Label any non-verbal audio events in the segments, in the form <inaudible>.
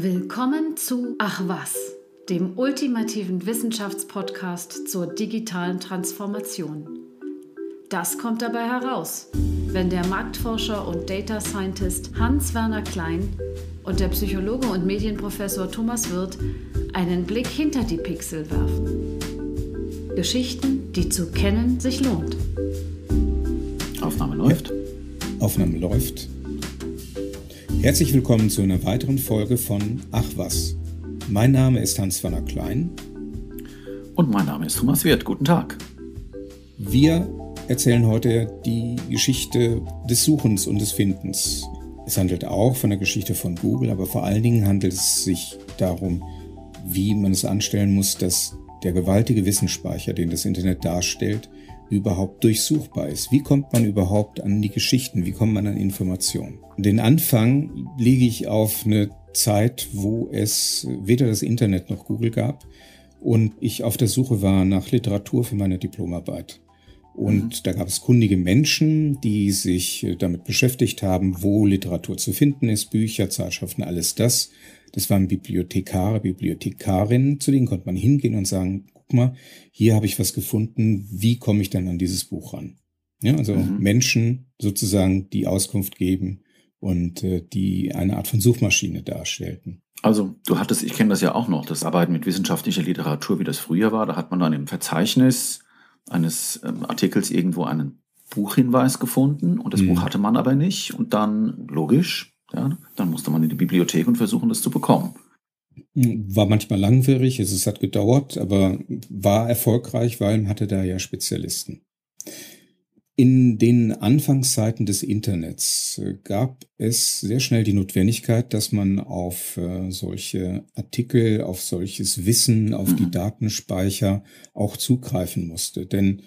Willkommen zu Ach was, dem ultimativen Wissenschaftspodcast zur digitalen Transformation. Das kommt dabei heraus, wenn der Marktforscher und Data Scientist Hans-Werner Klein und der Psychologe und Medienprofessor Thomas Wirth einen Blick hinter die Pixel werfen. Geschichten, die zu kennen sich lohnt. Aufnahme läuft. Aufnahme läuft. Herzlich willkommen zu einer weiteren Folge von Ach was. Mein Name ist Hans-Werner Klein. Und mein Name ist Thomas Wirth. Guten Tag. Wir erzählen heute die Geschichte des Suchens und des Findens. Es handelt auch von der Geschichte von Google, aber vor allen Dingen handelt es sich darum, wie man es anstellen muss, dass der gewaltige Wissensspeicher, den das Internet darstellt, überhaupt durchsuchbar ist. Wie kommt man überhaupt an die Geschichten? Wie kommt man an Informationen? Den Anfang lege ich auf eine Zeit, wo es weder das Internet noch Google gab und ich auf der Suche war nach Literatur für meine Diplomarbeit. Und mhm. da gab es kundige Menschen, die sich äh, damit beschäftigt haben, wo Literatur zu finden ist, Bücher, Zeitschriften, alles das. Das waren Bibliothekare, Bibliothekarinnen, zu denen konnte man hingehen und sagen, guck mal, hier habe ich was gefunden, wie komme ich denn an dieses Buch ran? Ja, also mhm. Menschen sozusagen, die Auskunft geben und äh, die eine Art von Suchmaschine darstellten. Also du hattest, ich kenne das ja auch noch, das Arbeiten mit wissenschaftlicher Literatur, wie das früher war. Da hat man dann im Verzeichnis eines ähm, Artikels irgendwo einen Buchhinweis gefunden und das mhm. Buch hatte man aber nicht. Und dann, logisch, ja, dann musste man in die Bibliothek und versuchen, das zu bekommen. War manchmal langwierig, es hat gedauert, aber war erfolgreich, weil man hatte da ja Spezialisten. In den Anfangszeiten des Internets äh, gab es sehr schnell die Notwendigkeit, dass man auf äh, solche Artikel, auf solches Wissen, auf die mhm. Datenspeicher auch zugreifen musste. Denn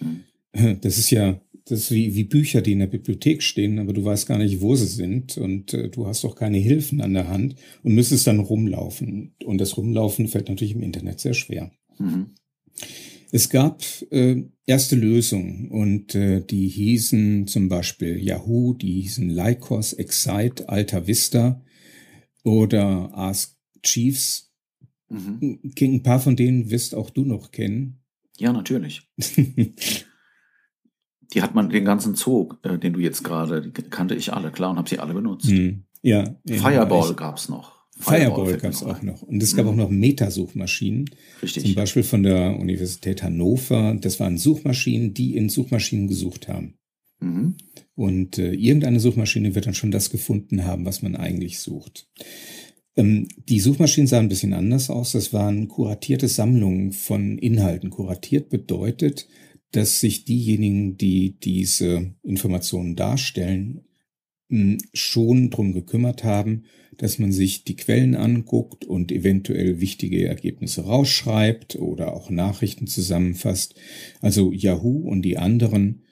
äh, das ist ja das ist wie, wie Bücher, die in der Bibliothek stehen, aber du weißt gar nicht, wo sie sind und äh, du hast auch keine Hilfen an der Hand und müsstest dann rumlaufen. Und das Rumlaufen fällt natürlich im Internet sehr schwer. Mhm. Es gab äh, erste Lösungen und äh, die hießen zum Beispiel Yahoo, die hießen Lycos, Excite, Alta Vista oder Ask Chiefs. Mhm. Ein paar von denen wirst auch du noch kennen. Ja, natürlich. <laughs> Die hat man den ganzen Zoo, äh, den du jetzt gerade, kannte ich alle, klar, und habe sie alle benutzt. Mhm. Ja. Fireball gab's noch. Fireball, Fireball gab es auch noch. Und es gab mhm. auch noch Metasuchmaschinen. Richtig. Zum Beispiel von der Universität Hannover. Das waren Suchmaschinen, die in Suchmaschinen gesucht haben. Mhm. Und äh, irgendeine Suchmaschine wird dann schon das gefunden haben, was man eigentlich sucht. Ähm, die Suchmaschinen sahen ein bisschen anders aus. Das waren kuratierte Sammlungen von Inhalten. Kuratiert bedeutet, dass sich diejenigen, die diese Informationen darstellen, schon drum gekümmert haben, dass man sich die Quellen anguckt und eventuell wichtige Ergebnisse rausschreibt oder auch Nachrichten zusammenfasst. Also Yahoo und die anderen,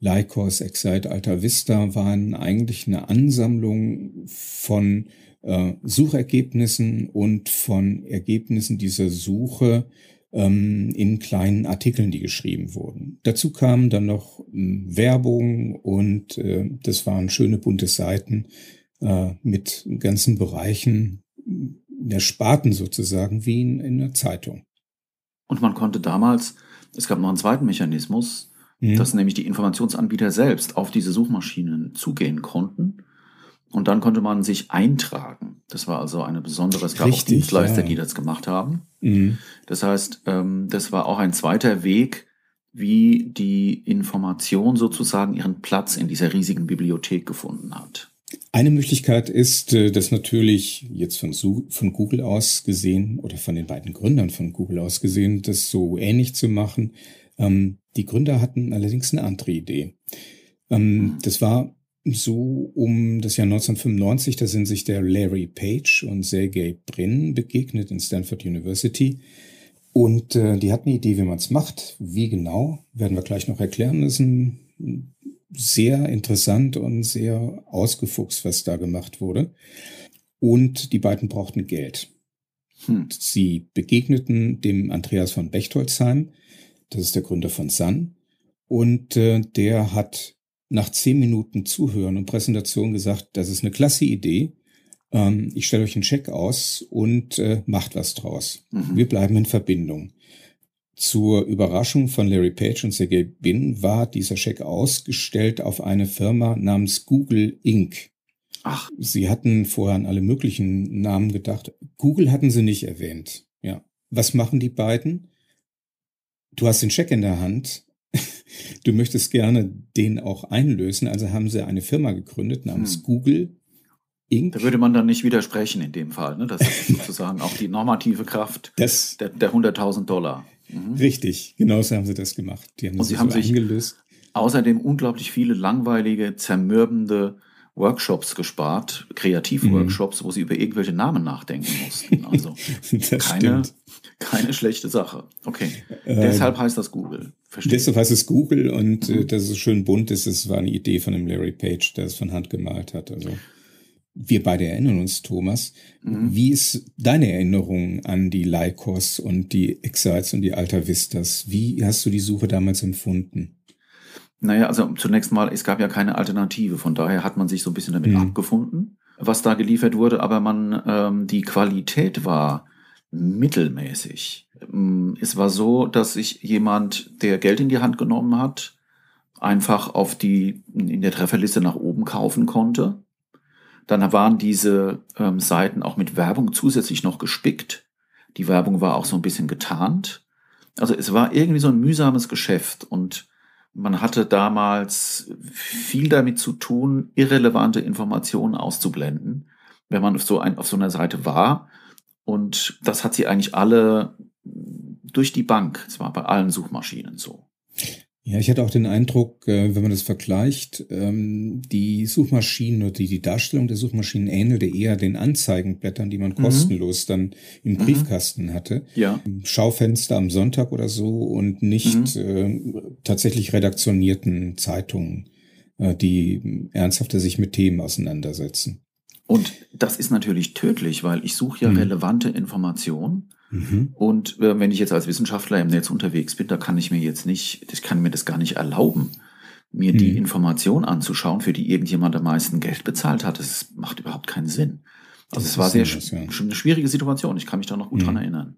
Lycos, Excite, Alta Vista waren eigentlich eine Ansammlung von äh, Suchergebnissen und von Ergebnissen dieser Suche ähm, in kleinen Artikeln, die geschrieben wurden. Dazu kamen dann noch äh, Werbung und äh, das waren schöne bunte Seiten äh, mit ganzen Bereichen der Sparten sozusagen wie in, in einer Zeitung. Und man konnte damals, es gab noch einen zweiten Mechanismus, mhm. dass nämlich die Informationsanbieter selbst auf diese Suchmaschinen zugehen konnten und dann konnte man sich eintragen. Das war also eine besondere, es gab Richtig, auch Dienstleister, ja. die das gemacht haben. Mhm. Das heißt, ähm, das war auch ein zweiter Weg, wie die Information sozusagen ihren Platz in dieser riesigen Bibliothek gefunden hat. Eine Möglichkeit ist, äh, das natürlich jetzt von, von Google aus gesehen oder von den beiden Gründern von Google aus gesehen, das so ähnlich zu machen. Ähm, die Gründer hatten allerdings eine andere Idee. Ähm, mhm. Das war so um das Jahr 1995, da sind sich der Larry Page und Sergey Brin begegnet in Stanford University. Und äh, die hatten eine Idee, wie man es macht. Wie genau, werden wir gleich noch erklären. Das ist ein, sehr interessant und sehr ausgefuchst, was da gemacht wurde. Und die beiden brauchten Geld. Hm. Sie begegneten dem Andreas von Bechtolzheim, das ist der Gründer von Sun. Und äh, der hat nach zehn Minuten Zuhören und Präsentation gesagt, das ist eine klasse Idee, ähm, ich stelle euch einen Scheck aus und äh, macht was draus. Mhm. Wir bleiben in Verbindung. Zur Überraschung von Larry Page und Sergey Bin war dieser Scheck ausgestellt auf eine Firma namens Google Inc. Ach. Sie hatten vorher an alle möglichen Namen gedacht. Google hatten sie nicht erwähnt. Ja. Was machen die beiden? Du hast den Scheck in der Hand. <laughs> Du möchtest gerne den auch einlösen. Also haben sie eine Firma gegründet namens hm. Google Inc. Da würde man dann nicht widersprechen in dem Fall. Ne? Das ist sozusagen auch die normative Kraft das, der, der 100.000 Dollar. Mhm. Richtig, genau so haben sie das gemacht. Die haben Und sie haben so sich eingelöst. außerdem unglaublich viele langweilige, zermürbende Workshops gespart, Kreativworkshops, mhm. wo sie über irgendwelche Namen nachdenken mussten. Also <laughs> keine, keine schlechte Sache. Okay. Äh, deshalb heißt das Google. Verstehe. Deshalb heißt es Google und äh, mhm. dass es schön bunt ist, das war eine Idee von dem Larry Page, der es von Hand gemalt hat. Also wir beide erinnern uns, Thomas. Mhm. Wie ist deine Erinnerung an die Lycos und die Exites und die Alta Vistas? Wie hast du die Suche damals empfunden? Naja, also zunächst mal, es gab ja keine Alternative. Von daher hat man sich so ein bisschen damit mhm. abgefunden, was da geliefert wurde. Aber man, ähm, die Qualität war mittelmäßig. Ähm, es war so, dass sich jemand, der Geld in die Hand genommen hat, einfach auf die, in der Trefferliste nach oben kaufen konnte dann waren diese ähm, Seiten auch mit Werbung zusätzlich noch gespickt. Die Werbung war auch so ein bisschen getarnt. Also es war irgendwie so ein mühsames Geschäft und man hatte damals viel damit zu tun, irrelevante Informationen auszublenden, wenn man auf so, ein, auf so einer Seite war. Und das hat sie eigentlich alle durch die Bank. Es war bei allen Suchmaschinen so. Ja, ich hatte auch den Eindruck, äh, wenn man das vergleicht, ähm, die Suchmaschinen oder die, Darstellung der Suchmaschinen ähnelte eher den Anzeigenblättern, die man mhm. kostenlos dann im mhm. Briefkasten hatte. Ja. Schaufenster am Sonntag oder so und nicht mhm. äh, tatsächlich redaktionierten Zeitungen, äh, die ernsthafter sich mit Themen auseinandersetzen. Und das ist natürlich tödlich, weil ich suche ja mhm. relevante Informationen Mhm. Und äh, wenn ich jetzt als Wissenschaftler im Netz unterwegs bin, da kann ich mir jetzt nicht, ich kann mir das gar nicht erlauben, mir mhm. die Information anzuschauen, für die irgendjemand am meisten Geld bezahlt hat. Das macht überhaupt keinen Sinn. Also das es war sehr das, ja. eine schwierige Situation. Ich kann mich da noch gut mhm. dran erinnern.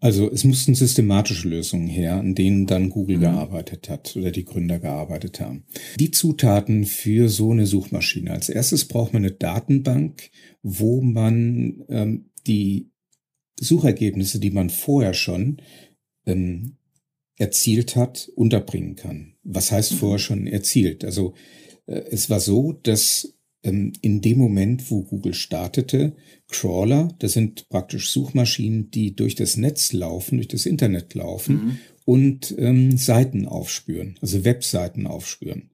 Also es mussten systematische Lösungen her, an denen dann Google mhm. gearbeitet hat oder die Gründer gearbeitet haben. Die Zutaten für so eine Suchmaschine. Als erstes braucht man eine Datenbank, wo man ähm, die Suchergebnisse, die man vorher schon ähm, erzielt hat, unterbringen kann. Was heißt mhm. vorher schon erzielt? Also äh, es war so, dass ähm, in dem Moment, wo Google startete, Crawler, das sind praktisch Suchmaschinen, die durch das Netz laufen, durch das Internet laufen mhm. und ähm, Seiten aufspüren, also Webseiten aufspüren.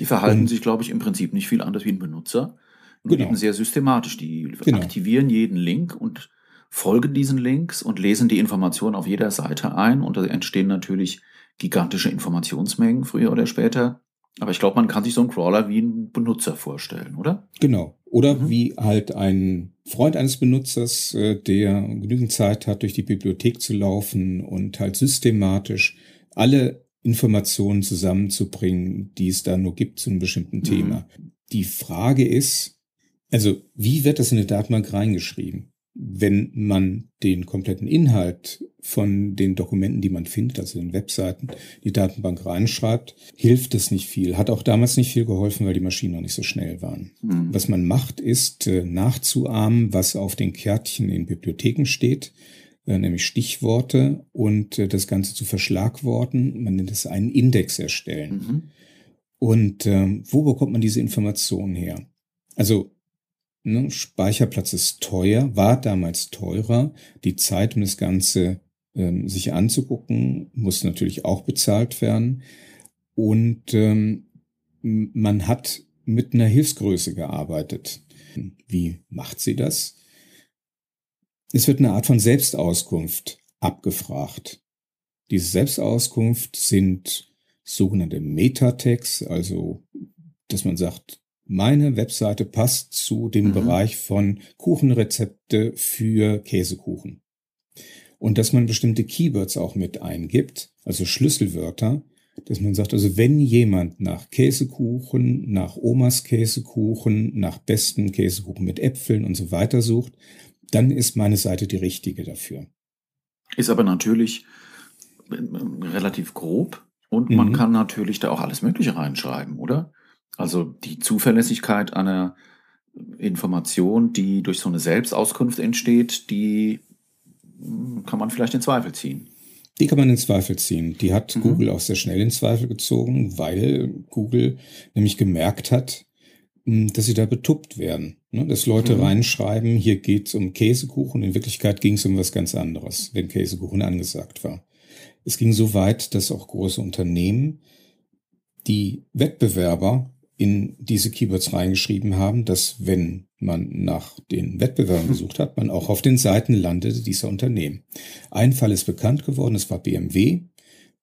Die verhalten und, sich, glaube ich, im Prinzip nicht viel anders wie ein Benutzer. Genau. Eben sehr systematisch. Die genau. aktivieren jeden Link und folgen diesen Links und lesen die Informationen auf jeder Seite ein und da entstehen natürlich gigantische Informationsmengen früher oder später. Aber ich glaube, man kann sich so einen Crawler wie einen Benutzer vorstellen, oder? Genau. Oder mhm. wie halt ein Freund eines Benutzers, äh, der genügend Zeit hat, durch die Bibliothek zu laufen und halt systematisch alle Informationen zusammenzubringen, die es da nur gibt zu einem bestimmten mhm. Thema. Die Frage ist, also wie wird das in eine Datenbank reingeschrieben? Wenn man den kompletten Inhalt von den Dokumenten, die man findet, also den Webseiten, die Datenbank reinschreibt, hilft es nicht viel. Hat auch damals nicht viel geholfen, weil die Maschinen noch nicht so schnell waren. Mhm. Was man macht, ist äh, nachzuahmen, was auf den Kärtchen in Bibliotheken steht, äh, nämlich Stichworte und äh, das Ganze zu verschlagworten. Man nennt es einen Index erstellen. Mhm. Und ähm, wo bekommt man diese Informationen her? Also Ne? Speicherplatz ist teuer, war damals teurer. Die Zeit, um das Ganze ähm, sich anzugucken, muss natürlich auch bezahlt werden. Und ähm, man hat mit einer Hilfsgröße gearbeitet. Wie macht sie das? Es wird eine Art von Selbstauskunft abgefragt. Diese Selbstauskunft sind sogenannte Metatext, also dass man sagt, meine Webseite passt zu dem mhm. Bereich von Kuchenrezepte für Käsekuchen. Und dass man bestimmte Keywords auch mit eingibt, also Schlüsselwörter, dass man sagt, also wenn jemand nach Käsekuchen, nach Omas Käsekuchen, nach besten Käsekuchen mit Äpfeln und so weiter sucht, dann ist meine Seite die richtige dafür. Ist aber natürlich äh, relativ grob und mhm. man kann natürlich da auch alles Mögliche reinschreiben, oder? Also die Zuverlässigkeit einer Information, die durch so eine Selbstauskunft entsteht, die hm, kann man vielleicht in Zweifel ziehen. Die kann man in Zweifel ziehen. Die hat mhm. Google auch sehr schnell in Zweifel gezogen, weil Google nämlich gemerkt hat, hm, dass sie da betuppt werden. Ne? Dass Leute mhm. reinschreiben, hier geht es um Käsekuchen. In Wirklichkeit ging es um was ganz anderes, wenn Käsekuchen angesagt war. Es ging so weit, dass auch große Unternehmen die Wettbewerber in diese Keywords reingeschrieben haben, dass wenn man nach den Wettbewerbern gesucht hat, man auch auf den Seiten landete dieser Unternehmen. Ein Fall ist bekannt geworden, es war BMW,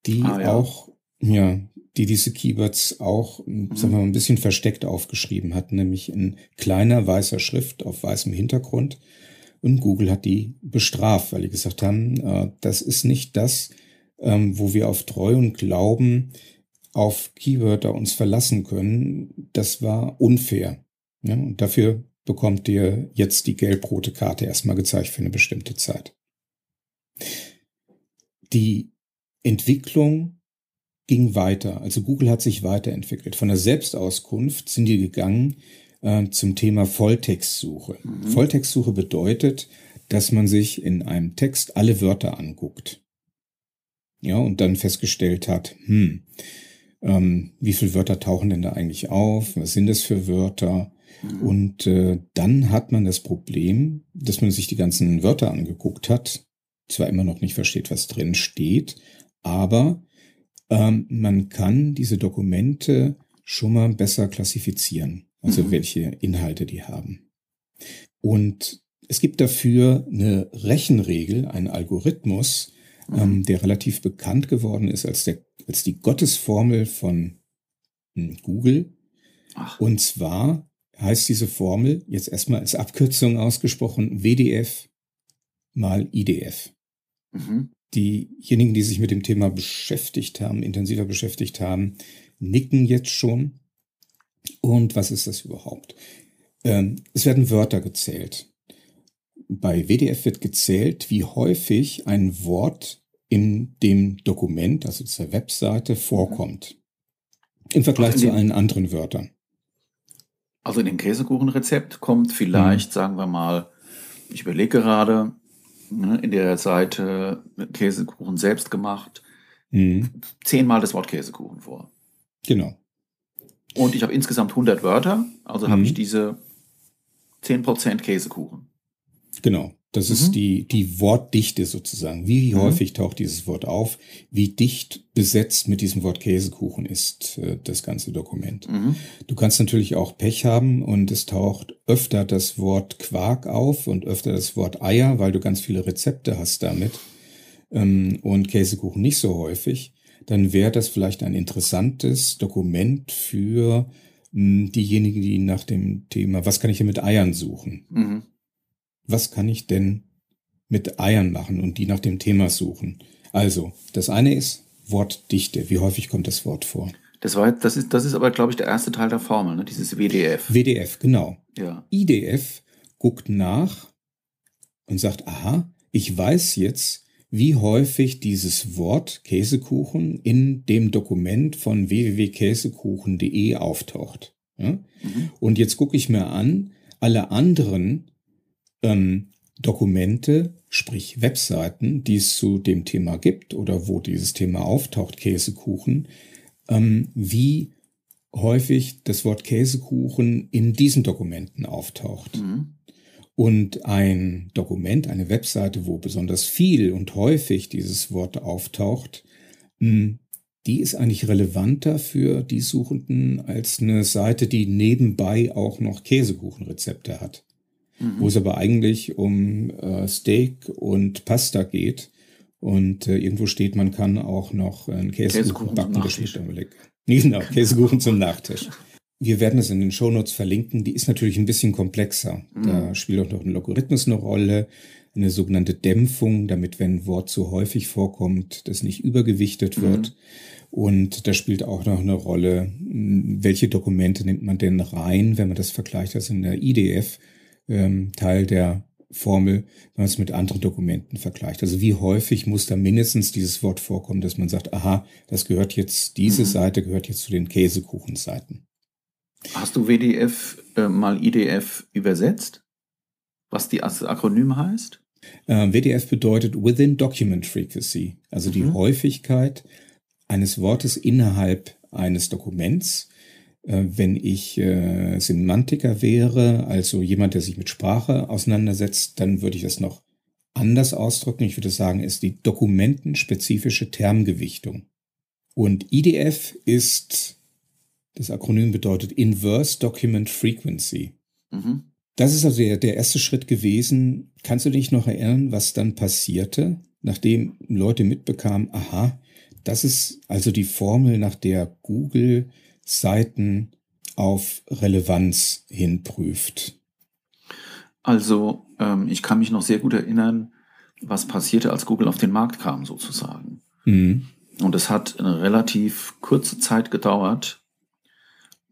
die ah, ja. auch, ja, die diese Keywords auch, mhm. sagen wir mal, ein bisschen versteckt aufgeschrieben hat, nämlich in kleiner weißer Schrift auf weißem Hintergrund. Und Google hat die bestraft, weil die gesagt haben, äh, das ist nicht das, ähm, wo wir auf Treu und Glauben auf Keywörter uns verlassen können, das war unfair. Ja, und dafür bekommt ihr jetzt die gelb-rote Karte erstmal gezeigt für eine bestimmte Zeit. Die Entwicklung ging weiter. Also Google hat sich weiterentwickelt. Von der Selbstauskunft sind die gegangen äh, zum Thema Volltextsuche. Mhm. Volltextsuche bedeutet, dass man sich in einem Text alle Wörter anguckt. Ja, und dann festgestellt hat, hm, ähm, wie viele Wörter tauchen denn da eigentlich auf? Was sind das für Wörter? Mhm. Und äh, dann hat man das Problem, dass man sich die ganzen Wörter angeguckt hat, zwar immer noch nicht versteht, was drin steht, aber ähm, man kann diese Dokumente schon mal besser klassifizieren, also mhm. welche Inhalte die haben. Und es gibt dafür eine Rechenregel, einen Algorithmus, mhm. ähm, der relativ bekannt geworden ist als der als die Gottesformel von hm, Google. Ach. Und zwar heißt diese Formel jetzt erstmal als Abkürzung ausgesprochen WDF mal IDF. Mhm. Diejenigen, die sich mit dem Thema beschäftigt haben, intensiver beschäftigt haben, nicken jetzt schon. Und was ist das überhaupt? Ähm, es werden Wörter gezählt. Bei WDF wird gezählt, wie häufig ein Wort in dem Dokument, also dieser Webseite, vorkommt. Im Vergleich also zu allen anderen Wörtern. Also in dem Käsekuchenrezept kommt vielleicht, mhm. sagen wir mal, ich überlege gerade, ne, in der Seite Käsekuchen selbst gemacht, mhm. zehnmal das Wort Käsekuchen vor. Genau. Und ich habe insgesamt 100 Wörter, also mhm. habe ich diese 10% Käsekuchen. Genau. Das mhm. ist die, die Wortdichte sozusagen. Wie mhm. häufig taucht dieses Wort auf? Wie dicht besetzt mit diesem Wort Käsekuchen ist äh, das ganze Dokument? Mhm. Du kannst natürlich auch Pech haben und es taucht öfter das Wort Quark auf und öfter das Wort Eier, weil du ganz viele Rezepte hast damit ähm, und Käsekuchen nicht so häufig. Dann wäre das vielleicht ein interessantes Dokument für mh, hm, diejenigen, die nach dem Thema, was kann ich hier mit Eiern suchen? Was kann ich denn mit Eiern machen und die nach dem Thema suchen. Also, das eine ist Wortdichte. Wie häufig kommt das Wort vor? Das, war, das, ist, das ist aber, glaube ich, der erste Teil der Formel, ne? dieses WDF. WDF, genau. Ja. IDF guckt nach und sagt, aha, ich weiß jetzt, wie häufig dieses Wort Käsekuchen in dem Dokument von www.käsekuchen.de auftaucht. Ja? Mhm. Und jetzt gucke ich mir an, alle anderen ähm, Dokumente, sprich Webseiten, die es zu dem Thema gibt oder wo dieses Thema auftaucht, Käsekuchen, ähm, wie häufig das Wort Käsekuchen in diesen Dokumenten auftaucht. Mhm. Und ein Dokument, eine Webseite, wo besonders viel und häufig dieses Wort auftaucht, hm, die ist eigentlich relevanter für die Suchenden als eine Seite, die nebenbei auch noch Käsekuchenrezepte hat mhm. wo es aber eigentlich um äh, Steak und Pasta geht. Und äh, irgendwo steht, man kann auch noch einen Käsekuchen, Käsekuchen backen. Das <laughs> genau, Käsekuchen zum Nachtisch. Wir werden es in den Shownotes verlinken. Die ist natürlich ein bisschen komplexer. Mhm. Da spielt auch noch ein Logarithmus eine Rolle, eine sogenannte Dämpfung, damit wenn ein Wort zu häufig vorkommt, das nicht übergewichtet wird. Mhm. Und da spielt auch noch eine Rolle, welche Dokumente nimmt man denn rein, wenn man das vergleicht, also in der IDF, ähm, Teil der Formel, wenn man es mit anderen Dokumenten vergleicht. Also wie häufig muss da mindestens dieses Wort vorkommen, dass man sagt, aha, das gehört jetzt, diese mhm. Seite gehört jetzt zu den Käsekuchenseiten. Hast du WDF äh, mal IDF übersetzt? Was die Akronym heißt? Äh, WDF bedeutet Within Document Frequency, also mhm. die Häufigkeit eines Wortes innerhalb eines Dokuments. Äh, wenn ich äh, Semantiker wäre, also jemand, der sich mit Sprache auseinandersetzt, dann würde ich das noch anders ausdrücken. Ich würde sagen, ist die dokumentenspezifische Termgewichtung. Und IDF ist, das Akronym bedeutet Inverse Document Frequency. Mhm. Das ist also der, der erste Schritt gewesen. Kannst du dich noch erinnern, was dann passierte, nachdem Leute mitbekamen, aha, das ist also die Formel, nach der Google Seiten auf Relevanz hinprüft? Also ähm, ich kann mich noch sehr gut erinnern, was passierte, als Google auf den Markt kam, sozusagen. Mhm. Und es hat eine relativ kurze Zeit gedauert.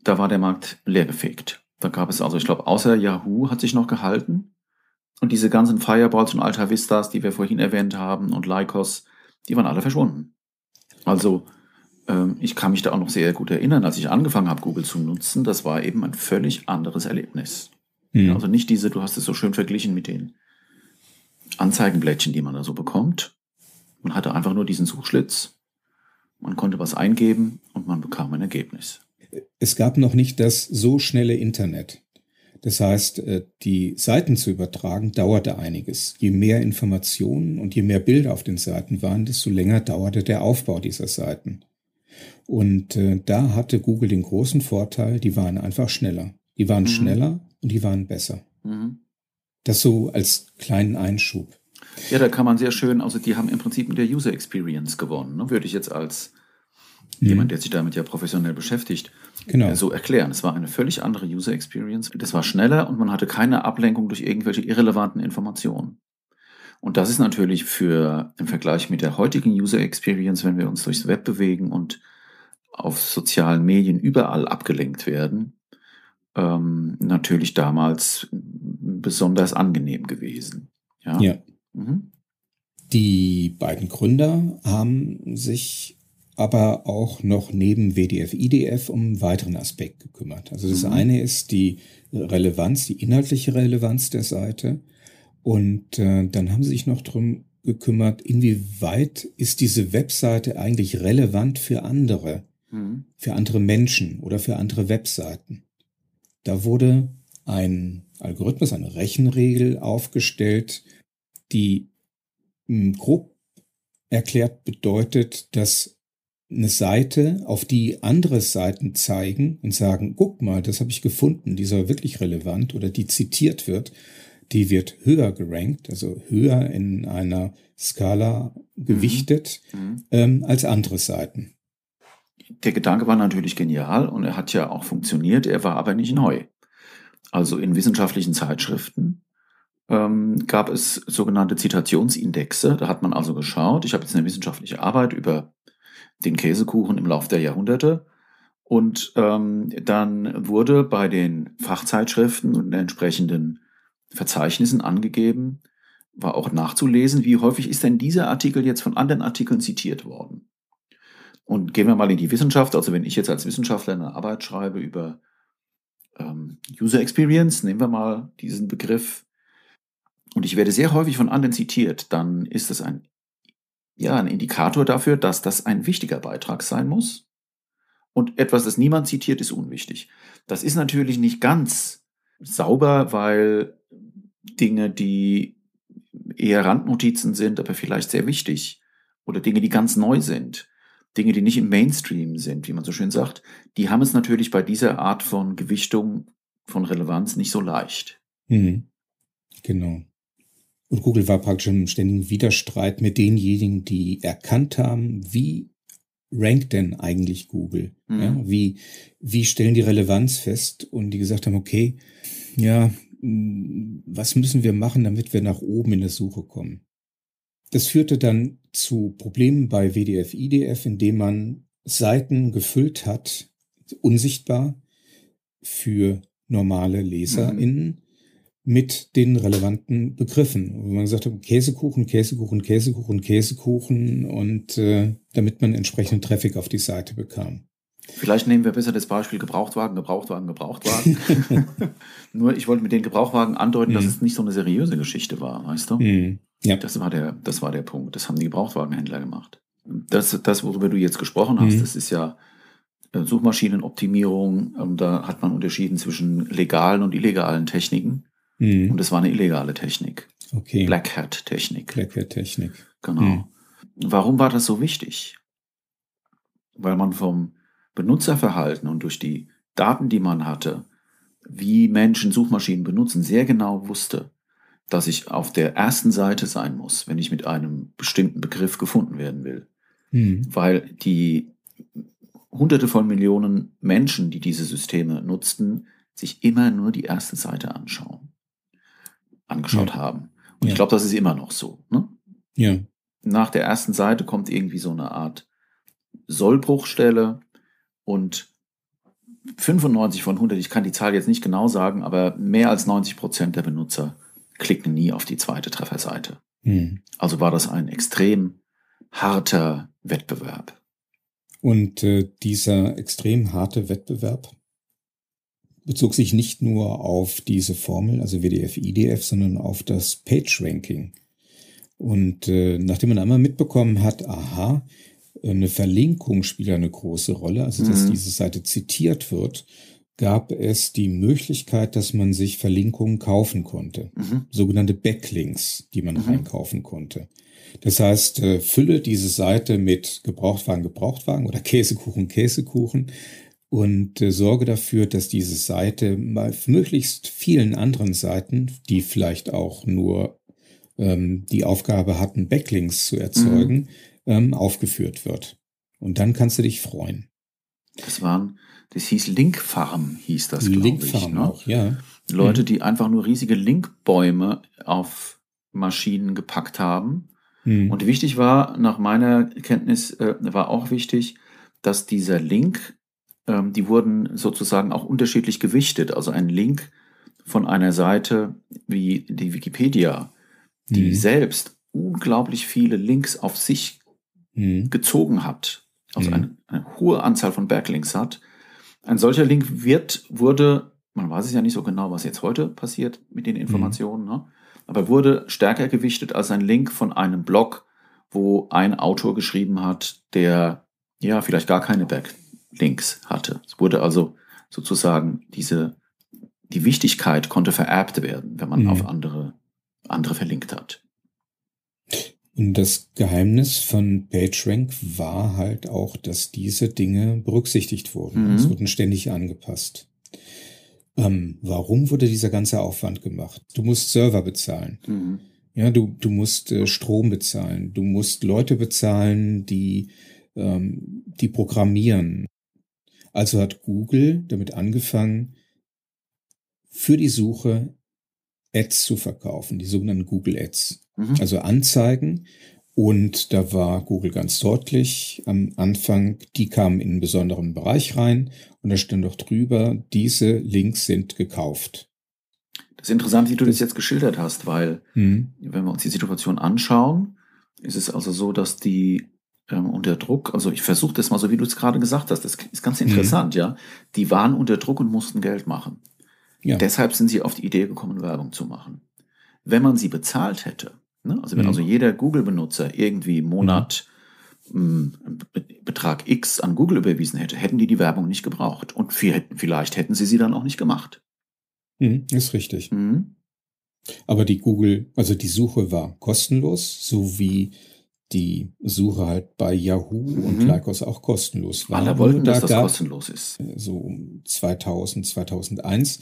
Da war der Markt leergefegt. Da gab es also, ich glaube, außer Yahoo hat sich noch gehalten. Und diese ganzen Fireballs und Alta Vistas, die wir vorhin erwähnt haben, und Lycos, die waren alle verschwunden. Also ich kann mich da auch noch sehr gut erinnern, als ich angefangen habe, Google zu nutzen, das war eben ein völlig anderes Erlebnis. Mhm. Also nicht diese, du hast es so schön verglichen mit den Anzeigenblättchen, die man da so bekommt. Man hatte einfach nur diesen Suchschlitz, man konnte was eingeben und man bekam ein Ergebnis. Es gab noch nicht das so schnelle Internet. Das heißt, äh, die Seiten zu übertragen dauerte einiges. Je mehr Informationen und je mehr Bilder auf den Seiten waren, desto länger dauerte der Aufbau dieser Seiten. Und äh, da hatte Google den großen Vorteil, die waren einfach schneller. Die waren mhm. schneller und die waren besser. Mhm. Das so als kleinen Einschub. Ja, da kann man sehr schön, also die haben im Prinzip mit der User Experience gewonnen, ne? würde ich jetzt als mhm. jemand, der sich damit ja professionell beschäftigt, genau. Äh, so erklären. Es war eine völlig andere User Experience. Das war schneller und man hatte keine Ablenkung durch irgendwelche irrelevanten Informationen. Und das ist natürlich für im Vergleich mit der heutigen User Experience, wenn wir uns durchs Web bewegen und auf sozialen Medien überall abgelenkt werden, ähm, natürlich damals besonders angenehm gewesen. Ja. ja. Mhm. Die beiden Gründer haben sich aber auch noch neben WDF, IDF um einen weiteren Aspekt gekümmert. Also das mhm. eine ist die Relevanz, die inhaltliche Relevanz der Seite. Und äh, dann haben sie sich noch drum gekümmert, inwieweit ist diese Webseite eigentlich relevant für andere mhm. für andere Menschen oder für andere Webseiten. Da wurde ein Algorithmus, eine Rechenregel aufgestellt, die hm, grob erklärt bedeutet, dass eine Seite, auf die andere Seiten zeigen und sagen, guck mal, das habe ich gefunden, die soll wirklich relevant oder die zitiert wird, die wird höher gerankt, also höher in einer Skala gewichtet mhm. mhm. ähm, als andere Seiten der Gedanke war natürlich genial und er hat ja auch funktioniert, er war aber nicht neu. Also in wissenschaftlichen Zeitschriften ähm, gab es sogenannte Zitationsindexe. Da hat man also geschaut, ich habe jetzt eine wissenschaftliche Arbeit über den Käsekuchen im Laufe der Jahrhunderte. Und ähm, dann wurde bei den Fachzeitschriften und den entsprechenden Verzeichnissen angegeben, war auch nachzulesen, wie häufig ist denn dieser Artikel jetzt von anderen Artikeln zitiert worden. Und gehen wir mal in die Wissenschaft. Also wenn ich jetzt als Wissenschaftler eine Arbeit schreibe über ähm, User Experience, nehmen wir mal diesen Begriff, und ich werde sehr häufig von anderen zitiert, dann ist das ein, ja, ein Indikator dafür, dass das ein wichtiger Beitrag sein muss. Und etwas, das niemand zitiert, ist unwichtig. Das ist natürlich nicht ganz sauber, weil Dinge, die eher Randnotizen sind, aber vielleicht sehr wichtig, oder Dinge, die ganz neu sind, Dinge, die nicht im Mainstream sind, wie man so schön sagt, die haben es natürlich bei dieser Art von Gewichtung von Relevanz nicht so leicht. Mhm. Genau. Und Google war praktisch im ständigen Widerstreit mit denjenigen, die erkannt haben, wie rankt denn eigentlich Google? Mhm. Ja, wie, wie stellen die Relevanz fest? Und die gesagt haben, okay, ja, was müssen wir machen, damit wir nach oben in der Suche kommen? Das führte dann zu Problemen bei WDF, IDF, indem man Seiten gefüllt hat, unsichtbar für normale LeserInnen mhm. mit den relevanten Begriffen. Wo man gesagt hat, Käsekuchen, Käsekuchen, Käsekuchen, Käsekuchen und äh, damit man entsprechenden Traffic auf die Seite bekam. Vielleicht nehmen wir besser das Beispiel Gebrauchtwagen, Gebrauchtwagen, Gebrauchtwagen. <laughs> Nur ich wollte mit den Gebrauchtwagen andeuten, mhm. dass es nicht so eine seriöse Geschichte war, weißt du? Mhm. Ja. Das war der, das war der Punkt. Das haben die Gebrauchtwagenhändler gemacht. Das, das worüber du jetzt gesprochen hast, mhm. das ist ja äh, Suchmaschinenoptimierung. Ähm, da hat man unterschieden zwischen legalen und illegalen Techniken. Mhm. Und das war eine illegale Technik. Okay. Black Hat Technik. Black Hat Technik. Genau. Mhm. Warum war das so wichtig? Weil man vom Benutzerverhalten und durch die Daten, die man hatte, wie Menschen Suchmaschinen benutzen, sehr genau wusste, dass ich auf der ersten Seite sein muss, wenn ich mit einem bestimmten Begriff gefunden werden will. Mhm. Weil die hunderte von Millionen Menschen, die diese Systeme nutzten, sich immer nur die erste Seite anschauen, angeschaut ja. haben. Und ja. ich glaube, das ist immer noch so. Ne? Ja. Nach der ersten Seite kommt irgendwie so eine Art Sollbruchstelle und 95 von 100, ich kann die Zahl jetzt nicht genau sagen, aber mehr als 90 Prozent der Benutzer klicken nie auf die zweite Trefferseite. Mhm. Also war das ein extrem harter Wettbewerb. Und äh, dieser extrem harte Wettbewerb bezog sich nicht nur auf diese Formel, also WDF, IDF, sondern auf das Page-Ranking. Und äh, nachdem man einmal mitbekommen hat, aha, eine Verlinkung spielt eine große Rolle, also dass mhm. diese Seite zitiert wird, gab es die Möglichkeit, dass man sich Verlinkungen kaufen konnte. Mhm. Sogenannte Backlinks, die man mhm. reinkaufen konnte. Das heißt, äh, fülle diese Seite mit Gebrauchtwagen, Gebrauchtwagen oder Käsekuchen, Käsekuchen und äh, sorge dafür, dass diese Seite bei möglichst vielen anderen Seiten, die vielleicht auch nur ähm, die Aufgabe hatten, Backlinks zu erzeugen, mhm. ähm, aufgeführt wird. Und dann kannst du dich freuen. Das waren das hieß Linkfarm, hieß das, Linkfarm ich. Ne? auch, ja. Leute, mhm. die einfach nur riesige Linkbäume auf Maschinen gepackt haben. Mhm. Und wichtig war, nach meiner Kenntnis, äh, war auch wichtig, dass dieser Link, ähm, die wurden sozusagen auch unterschiedlich gewichtet. Also ein Link von einer Seite wie die Wikipedia, die mhm. selbst unglaublich viele Links auf sich mhm. gezogen hat, also mhm. eine, eine, hohe Anzahl von Backlinks hat, ein solcher Link wird, wurde, man weiß es ja nicht so genau, was jetzt heute passiert mit den Informationen, mhm. ne? aber wurde stärker gewichtet als ein Link von einem Blog, wo ein Autor geschrieben hat, der ja vielleicht gar keine Backlinks hatte. Es wurde also sozusagen diese, die Wichtigkeit konnte vererbt werden, wenn man mhm. auf andere, andere verlinkt hat. Und das Geheimnis von PageRank war halt auch, dass diese Dinge berücksichtigt wurden. Mhm. Es wurden ständig angepasst. Ähm, warum wurde dieser ganze Aufwand gemacht? Du musst Server bezahlen. Mhm. Ja, du, du musst äh, Strom bezahlen. Du musst Leute bezahlen, die, ähm, die programmieren. Also hat Google damit angefangen, für die Suche Ads zu verkaufen, die sogenannten Google Ads. Mhm. Also Anzeigen. Und da war Google ganz deutlich am Anfang, die kamen in einen besonderen Bereich rein und da stand doch drüber, diese Links sind gekauft. Das ist interessant, wie du das jetzt geschildert hast, weil mhm. wenn wir uns die Situation anschauen, ist es also so, dass die ähm, unter Druck, also ich versuche das mal so, wie du es gerade gesagt hast, das ist ganz mhm. interessant, mhm. ja, die waren unter Druck und mussten Geld machen. Ja. Deshalb sind sie auf die Idee gekommen, Werbung zu machen. Wenn man sie bezahlt hätte, Ne? Also wenn mhm. also jeder Google-Benutzer irgendwie im Monat mhm. Betrag X an Google überwiesen hätte, hätten die die Werbung nicht gebraucht. Und vielleicht hätten sie sie dann auch nicht gemacht. Mhm, ist richtig. Mhm. Aber die Google, also die Suche war kostenlos, so wie die Suche halt bei Yahoo mhm. und Lycos auch kostenlos war. Alle wollten, da dass das kostenlos ist. So um 2000, 2001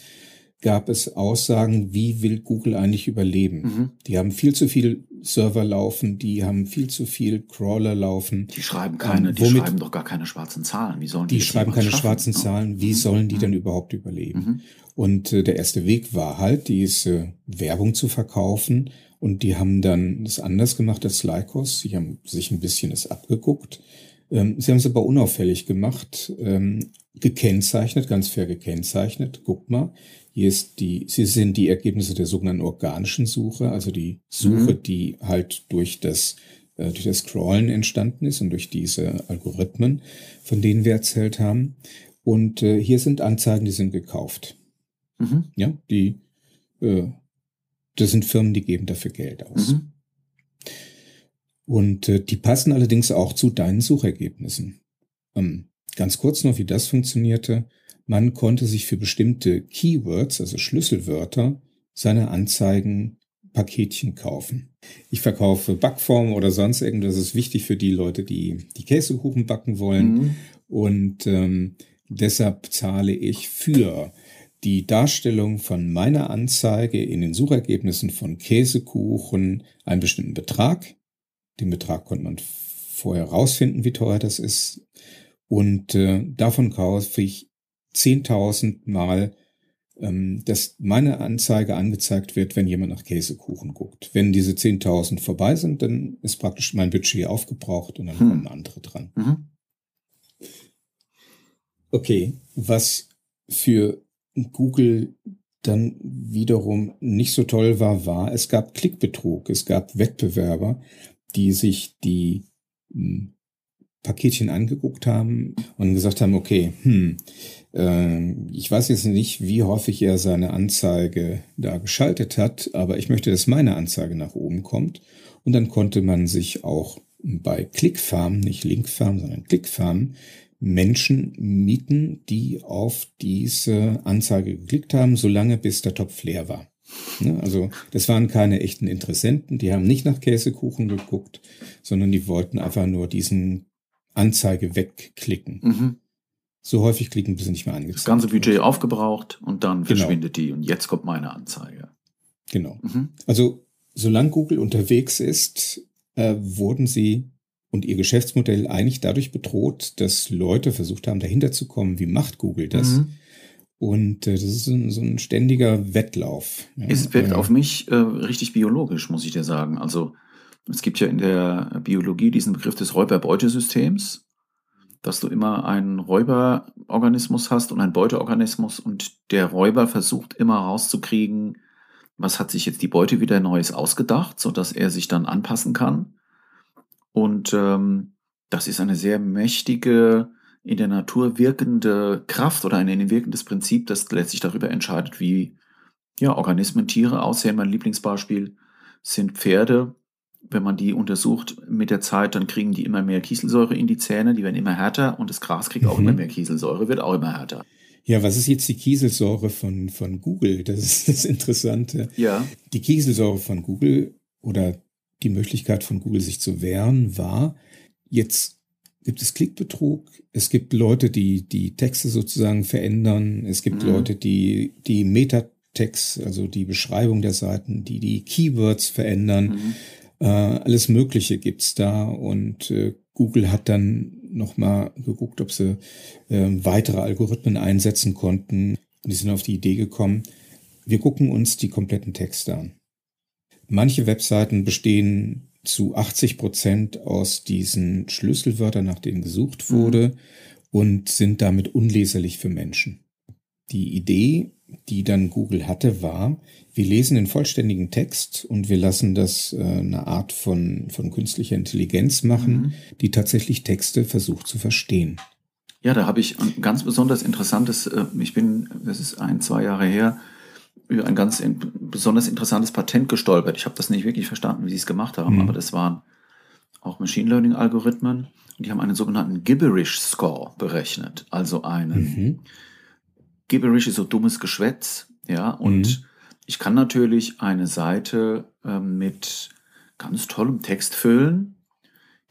gab es Aussagen, wie will Google eigentlich überleben? Mhm. Die haben viel zu viel Server laufen, die haben viel zu viel Crawler laufen. Die schreiben keine, ähm, die schreiben doch gar keine schwarzen Zahlen. Wie sollen die? Die schreiben keine schaffen? schwarzen? Zahlen. Wie mhm. sollen die mhm. denn überhaupt überleben? Mhm. Und äh, der erste Weg war halt, diese Werbung zu verkaufen. Und die haben dann das anders gemacht als Lycos. Sie haben sich ein bisschen das abgeguckt. Ähm, sie haben es aber unauffällig gemacht, ähm, gekennzeichnet, ganz fair gekennzeichnet. Guckt mal, hier ist die, sie sind die Ergebnisse der sogenannten organischen Suche, also die Suche, mhm. die halt durch das äh, durch das Scrollen entstanden ist und durch diese Algorithmen, von denen wir erzählt haben. Und äh, hier sind Anzeigen, die sind gekauft. Mhm. Ja, die, äh, das sind Firmen, die geben dafür Geld aus. Mhm. Und äh, die passen allerdings auch zu deinen Suchergebnissen. Ähm, ganz kurz noch, wie das funktionierte. Man konnte sich für bestimmte Keywords, also Schlüsselwörter, seine Anzeigen Paketchen kaufen. Ich verkaufe Backformen oder sonst irgendwas. Das ist wichtig für die Leute, die die Käsekuchen backen wollen. Mhm. Und ähm, deshalb zahle ich für die Darstellung von meiner Anzeige in den Suchergebnissen von Käsekuchen einen bestimmten Betrag. Den Betrag konnte man vorher rausfinden, wie teuer das ist. Und äh, davon kaufe ich 10.000 Mal, ähm, dass meine Anzeige angezeigt wird, wenn jemand nach Käsekuchen guckt. Wenn diese 10.000 vorbei sind, dann ist praktisch mein Budget aufgebraucht und dann hm. kommen andere dran. Mhm. Okay, was für Google dann wiederum nicht so toll war, war, es gab Klickbetrug, es gab Wettbewerber, die sich die hm, Paketchen angeguckt haben und gesagt haben, okay, hm, äh, ich weiß jetzt nicht, wie häufig er seine Anzeige da geschaltet hat, aber ich möchte, dass meine Anzeige nach oben kommt. Und dann konnte man sich auch bei Clickfarm, nicht Linkfarm, sondern Clickfarm, Menschen mieten, die auf diese Anzeige geklickt haben, solange bis der Topf leer war. Ne? Also das waren keine echten Interessenten, die haben nicht nach Käsekuchen geguckt, sondern die wollten einfach nur diesen Anzeige wegklicken. Mhm. So häufig klicken, bis sie nicht mehr angezeigt Das ganze Budget wird. aufgebraucht und dann genau. verschwindet die und jetzt kommt meine Anzeige. Genau. Mhm. Also solange Google unterwegs ist, äh, wurden sie und ihr Geschäftsmodell eigentlich dadurch bedroht, dass Leute versucht haben, dahinter zu kommen, wie macht Google das? Mhm. Und äh, das ist ein, so ein ständiger Wettlauf. Ja. Es wirkt äh, auf mich äh, richtig biologisch, muss ich dir sagen. Also es gibt ja in der Biologie diesen Begriff des Räuber-Beutesystems, dass du immer einen Räuberorganismus hast und einen Beuteorganismus und der Räuber versucht immer rauszukriegen, was hat sich jetzt die Beute wieder Neues ausgedacht, sodass er sich dann anpassen kann. Und ähm, das ist eine sehr mächtige in der Natur wirkende Kraft oder ein, wirkendes Prinzip, das letztlich darüber entscheidet, wie ja, Organismen, Tiere aussehen. Mein Lieblingsbeispiel sind Pferde. Wenn man die untersucht mit der Zeit, dann kriegen die immer mehr Kieselsäure in die Zähne, die werden immer härter und das Gras kriegt auch mhm. immer mehr Kieselsäure, wird auch immer härter. Ja, was ist jetzt die Kieselsäure von, von Google? Das ist das Interessante. Ja. Die Kieselsäure von Google oder die Möglichkeit von Google sich zu wehren war, jetzt gibt es Klickbetrug, es gibt Leute, die die Texte sozusagen verändern, es gibt mhm. Leute, die die Metatext, also die Beschreibung der Seiten, die die Keywords verändern. Mhm. Äh, alles Mögliche gibt's da und äh, Google hat dann nochmal geguckt, ob sie äh, weitere Algorithmen einsetzen konnten und die sind auf die Idee gekommen, wir gucken uns die kompletten Texte an. Manche Webseiten bestehen zu 80 Prozent aus diesen Schlüsselwörtern, nach denen gesucht wurde, mhm. und sind damit unleserlich für Menschen. Die Idee, die dann Google hatte, war, wir lesen den vollständigen Text und wir lassen das äh, eine Art von, von künstlicher Intelligenz machen, mhm. die tatsächlich Texte versucht zu verstehen. Ja, da habe ich ein ganz besonders interessantes, äh, ich bin, das ist ein, zwei Jahre her, über ein ganz in, besonders interessantes Patent gestolpert. Ich habe das nicht wirklich verstanden, wie sie es gemacht haben, mhm. aber das waren auch Machine Learning Algorithmen und die haben einen sogenannten Gibberish Score berechnet, also einen mhm. Gibberish ist so dummes Geschwätz, ja, und mhm. ich kann natürlich eine Seite äh, mit ganz tollem Text füllen,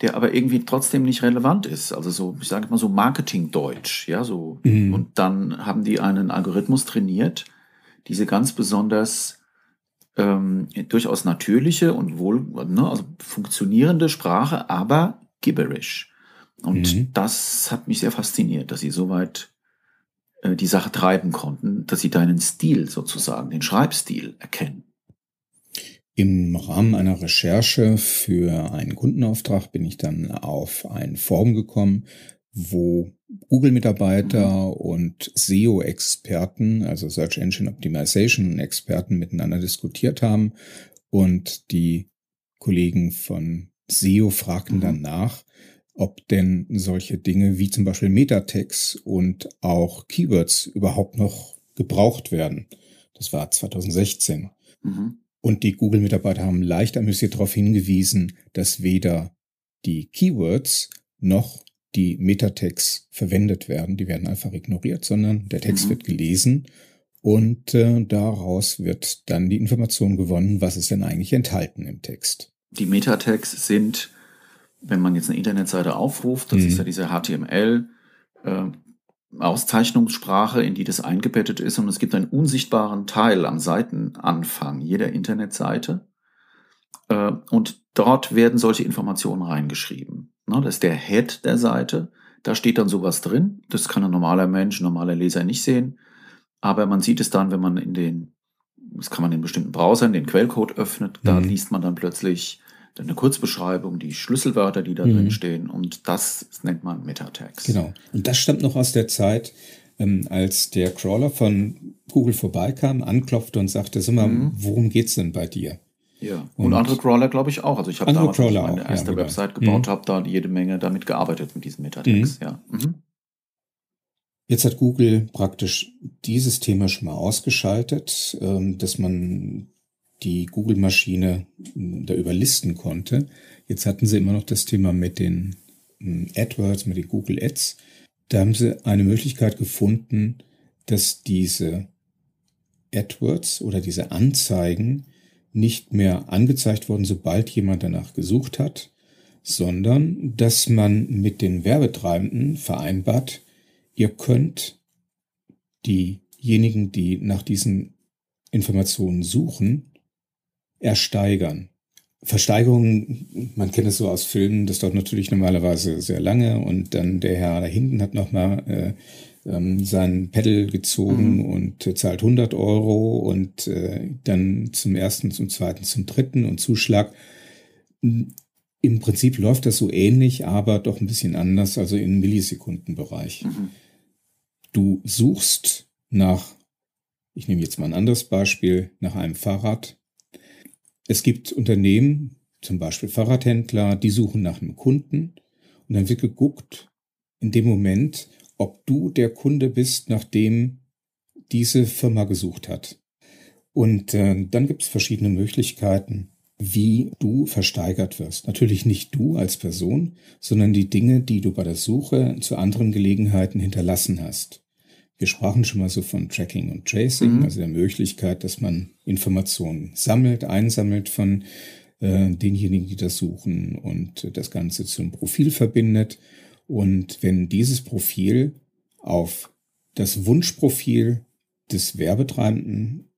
der aber irgendwie trotzdem nicht relevant ist. Also so, ich sage mal so Marketing-Deutsch, ja, so. Mhm. Und dann haben die einen Algorithmus trainiert, diese ganz besonders ähm, durchaus natürliche und wohl ne, also funktionierende Sprache, aber gibberish. Und mhm. das hat mich sehr fasziniert, dass sie soweit äh, die Sache treiben konnten, dass sie deinen Stil sozusagen, den Schreibstil erkennen. Im Rahmen einer Recherche für einen Kundenauftrag bin ich dann auf ein Forum gekommen, wo Google-Mitarbeiter mhm. und SEO-Experten, also Search Engine Optimization-Experten miteinander diskutiert haben. Und die Kollegen von SEO fragten mhm. dann nach, ob denn solche Dinge wie zum Beispiel Metatext und auch Keywords überhaupt noch gebraucht werden. Das war 2016. Mhm. Und die Google-Mitarbeiter haben leicht amüsiert darauf hingewiesen, dass weder die Keywords noch die Metatext verwendet werden. Die werden einfach ignoriert, sondern der Text mhm. wird gelesen und äh, daraus wird dann die Information gewonnen, was ist denn eigentlich enthalten im Text. Die Metatext sind, wenn man jetzt eine Internetseite aufruft, das mhm. ist ja diese HTML, äh, Auszeichnungssprache, in die das eingebettet ist, und es gibt einen unsichtbaren Teil am Seitenanfang jeder Internetseite. Äh, und dort werden solche Informationen reingeschrieben. Ne, das ist der Head der Seite. Da steht dann sowas drin. Das kann ein normaler Mensch, ein normaler Leser nicht sehen. Aber man sieht es dann, wenn man in den, das kann man in bestimmten Browsern, den Quellcode öffnet, da mhm. liest man dann plötzlich eine Kurzbeschreibung, die Schlüsselwörter, die da mhm. drin stehen. Und das nennt man Metatext. Genau. Und das stammt noch aus der Zeit, ähm, als der Crawler von Google vorbeikam, anklopfte und sagte, sag mal, mhm. worum geht's denn bei dir? Ja, und, und andere Crawler glaube ich auch. Also ich habe damals, als ich meine auch, erste ja, Website gebaut mhm. habe, da jede Menge damit gearbeitet mit diesem Metatext. Mhm. Ja. Mhm. Jetzt hat Google praktisch dieses Thema schon mal ausgeschaltet, ähm, dass man die Google-Maschine hm, da überlisten konnte. Jetzt hatten sie immer noch das Thema mit den hm, AdWords, mit den Google Ads. Da haben sie eine Möglichkeit gefunden, dass diese AdWords oder diese Anzeigen nicht mehr angezeigt wurden, sobald jemand danach gesucht hat, sondern dass man mit den Werbetreibenden vereinbart, ihr könnt diejenigen, die nach diesen Informationen suchen, ersteigern. Versteigerungen, man kennt es so aus Filmen, das dauert natürlich normalerweise sehr lange und dann der Herr da hinten hat nochmal äh, ähm, sein Pedal gezogen mhm. und äh, zahlt 100 Euro und äh, dann zum ersten, zum zweiten, zum dritten und Zuschlag. Im Prinzip läuft das so ähnlich, aber doch ein bisschen anders, also im Millisekundenbereich. Mhm. Du suchst nach, ich nehme jetzt mal ein anderes Beispiel, nach einem Fahrrad. Es gibt Unternehmen, zum Beispiel Fahrradhändler, die suchen nach einem Kunden und dann wird geguckt, in dem Moment, ob du der Kunde bist, nach dem diese Firma gesucht hat. Und äh, dann gibt es verschiedene Möglichkeiten, wie du versteigert wirst. Natürlich nicht du als Person, sondern die Dinge, die du bei der Suche zu anderen Gelegenheiten hinterlassen hast. Wir sprachen schon mal so von Tracking und Tracing, mhm. also der Möglichkeit, dass man Informationen sammelt, einsammelt von äh, denjenigen, die das suchen und das Ganze zum Profil verbindet und wenn dieses Profil auf das Wunschprofil des Werbetreibenden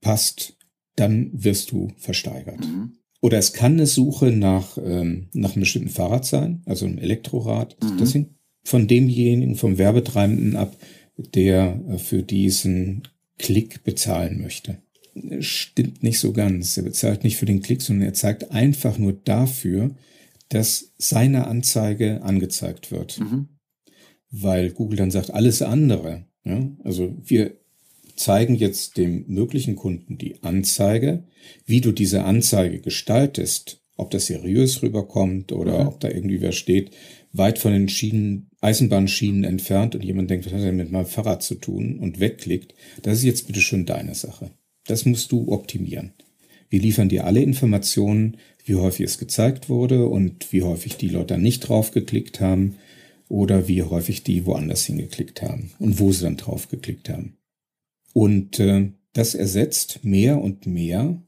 passt, dann wirst du versteigert. Mhm. Oder es kann eine Suche nach, ähm, nach einem bestimmten Fahrrad sein, also einem Elektrorad. Mhm. Das hängt von demjenigen, vom Werbetreibenden ab, der äh, für diesen Klick bezahlen möchte. Stimmt nicht so ganz. Er bezahlt nicht für den Klick, sondern er zeigt einfach nur dafür, dass seine Anzeige angezeigt wird. Mhm. Weil Google dann sagt, alles andere. Ja, also wir zeigen jetzt dem möglichen Kunden die Anzeige, wie du diese Anzeige gestaltest, ob das seriös rüberkommt oder mhm. ob da irgendwie wer steht, weit von den Schienen, Eisenbahnschienen entfernt und jemand denkt, was hat er mit meinem Fahrrad zu tun und wegklickt. Das ist jetzt bitte schon deine Sache. Das musst du optimieren. Wir liefern dir alle Informationen, wie häufig es gezeigt wurde und wie häufig die Leute dann nicht drauf geklickt haben oder wie häufig die woanders hingeklickt haben und wo sie dann drauf geklickt haben. Und äh, das ersetzt mehr und mehr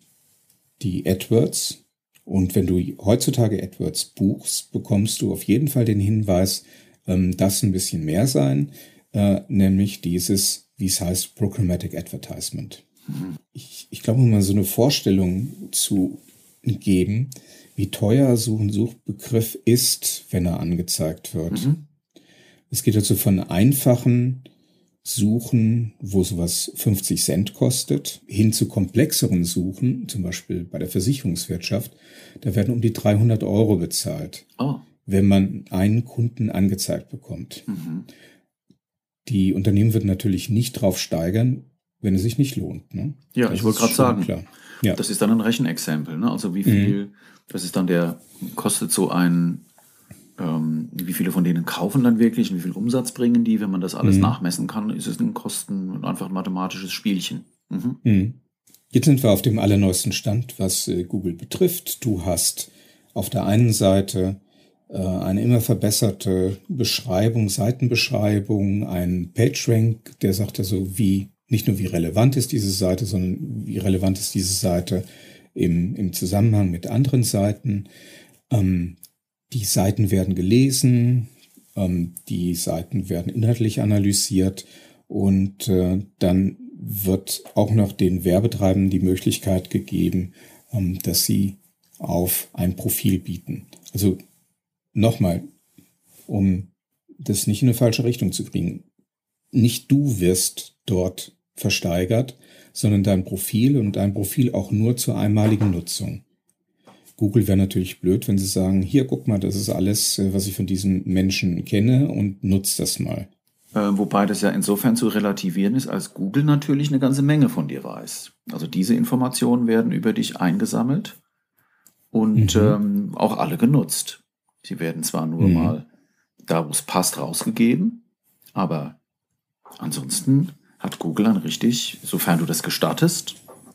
die AdWords. Und wenn du heutzutage AdWords buchst, bekommst du auf jeden Fall den Hinweis, ähm, das ein bisschen mehr sein, äh, nämlich dieses, wie es heißt, Programmatic Advertisement. Ich, ich glaube, um mal so eine Vorstellung zu geben, wie teuer so ein Suchbegriff ist, wenn er angezeigt wird. Mhm. Es geht also von einfachen Suchen, wo sowas 50 Cent kostet, hin zu komplexeren Suchen, zum Beispiel bei der Versicherungswirtschaft, da werden um die 300 Euro bezahlt, oh. wenn man einen Kunden angezeigt bekommt. Mhm. Die Unternehmen würden natürlich nicht drauf steigern, wenn es sich nicht lohnt. Ne? Ja, das ich wollte gerade sagen, klar. Ja. das ist dann ein Rechenexempel. Ne? Also wie viel, mhm. das ist dann der, kostet so ein ähm, wie viele von denen kaufen dann wirklich und wie viel Umsatz bringen die? Wenn man das alles mhm. nachmessen kann, ist es ein Kosten, einfach ein mathematisches Spielchen. Mhm. Mhm. Jetzt sind wir auf dem allerneuesten Stand, was äh, Google betrifft. Du hast auf der einen Seite äh, eine immer verbesserte Beschreibung, Seitenbeschreibung, ein PageRank, der sagt also, wie, nicht nur wie relevant ist diese Seite, sondern wie relevant ist diese Seite im, im Zusammenhang mit anderen Seiten. Ähm, die Seiten werden gelesen, ähm, die Seiten werden inhaltlich analysiert und äh, dann wird auch noch den Werbetreibenden die Möglichkeit gegeben, ähm, dass sie auf ein Profil bieten. Also nochmal, um das nicht in eine falsche Richtung zu kriegen. Nicht du wirst dort versteigert, sondern dein Profil und dein Profil auch nur zur einmaligen Nutzung. Google wäre natürlich blöd, wenn sie sagen, hier guck mal, das ist alles, äh, was ich von diesen Menschen kenne und nutzt das mal. Äh, wobei das ja insofern zu relativieren ist, als Google natürlich eine ganze Menge von dir weiß. Also diese Informationen werden über dich eingesammelt und mhm. ähm, auch alle genutzt. Sie werden zwar nur mhm. mal da, wo es passt, rausgegeben, aber ansonsten hat Google ein richtig, sofern du das gestattest,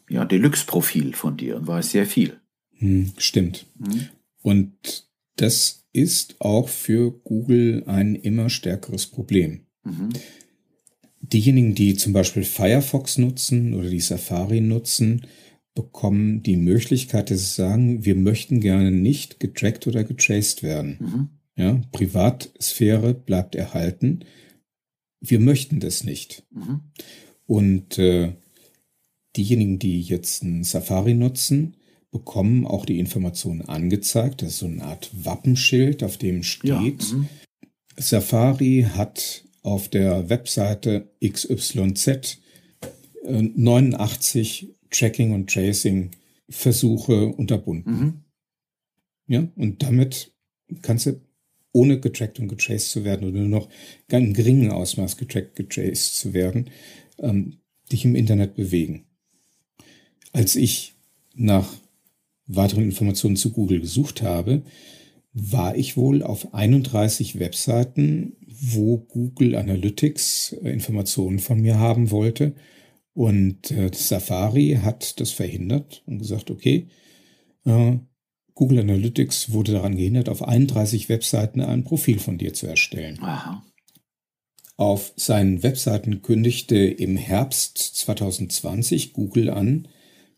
ja, Deluxe-Profil von dir und weiß sehr viel. Hm, stimmt. Mhm. Und das ist auch für Google ein immer stärkeres Problem. Mhm. Diejenigen, die zum Beispiel Firefox nutzen oder die Safari nutzen, bekommen die Möglichkeit, dass sie sagen, wir möchten gerne nicht getrackt oder getraced werden. Mhm. Ja, Privatsphäre bleibt erhalten. Wir möchten das nicht. Mhm. Und äh, diejenigen, die jetzt ein Safari nutzen, bekommen auch die Informationen angezeigt. Das ist so eine Art Wappenschild, auf dem steht, ja, mhm. Safari hat auf der Webseite XYZ 89 äh, Tracking- und Tracing-Versuche unterbunden. Mhm. Ja, und damit kannst du, ohne getrackt und getraced zu werden oder nur noch in geringem Ausmaß getrackt, getraced zu werden, ähm, dich im Internet bewegen. Als ich nach weiteren Informationen zu Google gesucht habe, war ich wohl auf 31 Webseiten, wo Google Analytics äh, Informationen von mir haben wollte. Und äh, Safari hat das verhindert und gesagt, okay, äh, Google Analytics wurde daran gehindert, auf 31 Webseiten ein Profil von dir zu erstellen. Aha. Auf seinen Webseiten kündigte im Herbst 2020 Google an,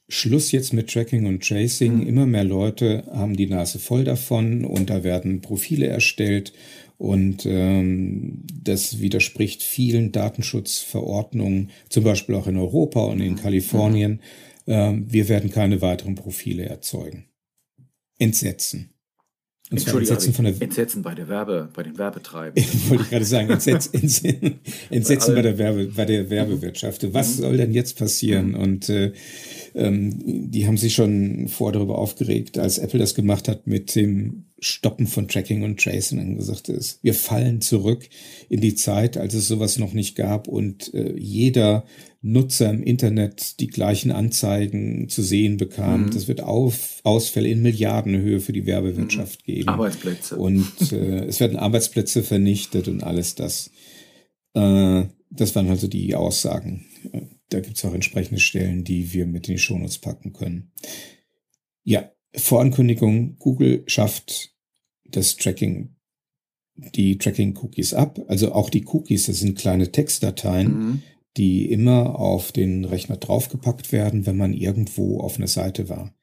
Schluss jetzt mit Tracking und Tracing. Mhm. Immer mehr Leute haben die Nase voll davon und da werden Profile erstellt und ähm, das widerspricht vielen Datenschutzverordnungen, zum Beispiel auch in Europa und in mhm. Kalifornien. Mhm. Ähm, wir werden keine weiteren Profile erzeugen. Entsetzen. Und Entschuldigung, Entsetzen, von der Entsetzen bei der Werbe, bei den Werbetreibenden. <laughs> Wollte ich gerade sagen, Entsetzen, Entsetzen, Entsetzen bei der Werbe, bei der Werbewirtschaft. Was mhm. soll denn jetzt passieren? Und äh, ähm, die haben sich schon vor darüber aufgeregt, als Apple das gemacht hat mit dem Stoppen von Tracking und Tracing und gesagt ist, wir fallen zurück in die Zeit, als es sowas noch nicht gab und äh, jeder Nutzer im Internet die gleichen Anzeigen zu sehen bekam. Mhm. Das wird auf Ausfälle in Milliardenhöhe für die Werbewirtschaft mhm. geben. Arbeitsplätze. Und <laughs> äh, es werden Arbeitsplätze vernichtet und alles das. Äh, das waren also die Aussagen da gibt es auch entsprechende Stellen, die wir mit in die Shownotes packen können. Ja, Vorankündigung, Google schafft das Tracking, die Tracking-Cookies ab. Also auch die Cookies, das sind kleine Textdateien, mhm. die immer auf den Rechner draufgepackt werden, wenn man irgendwo auf einer Seite war.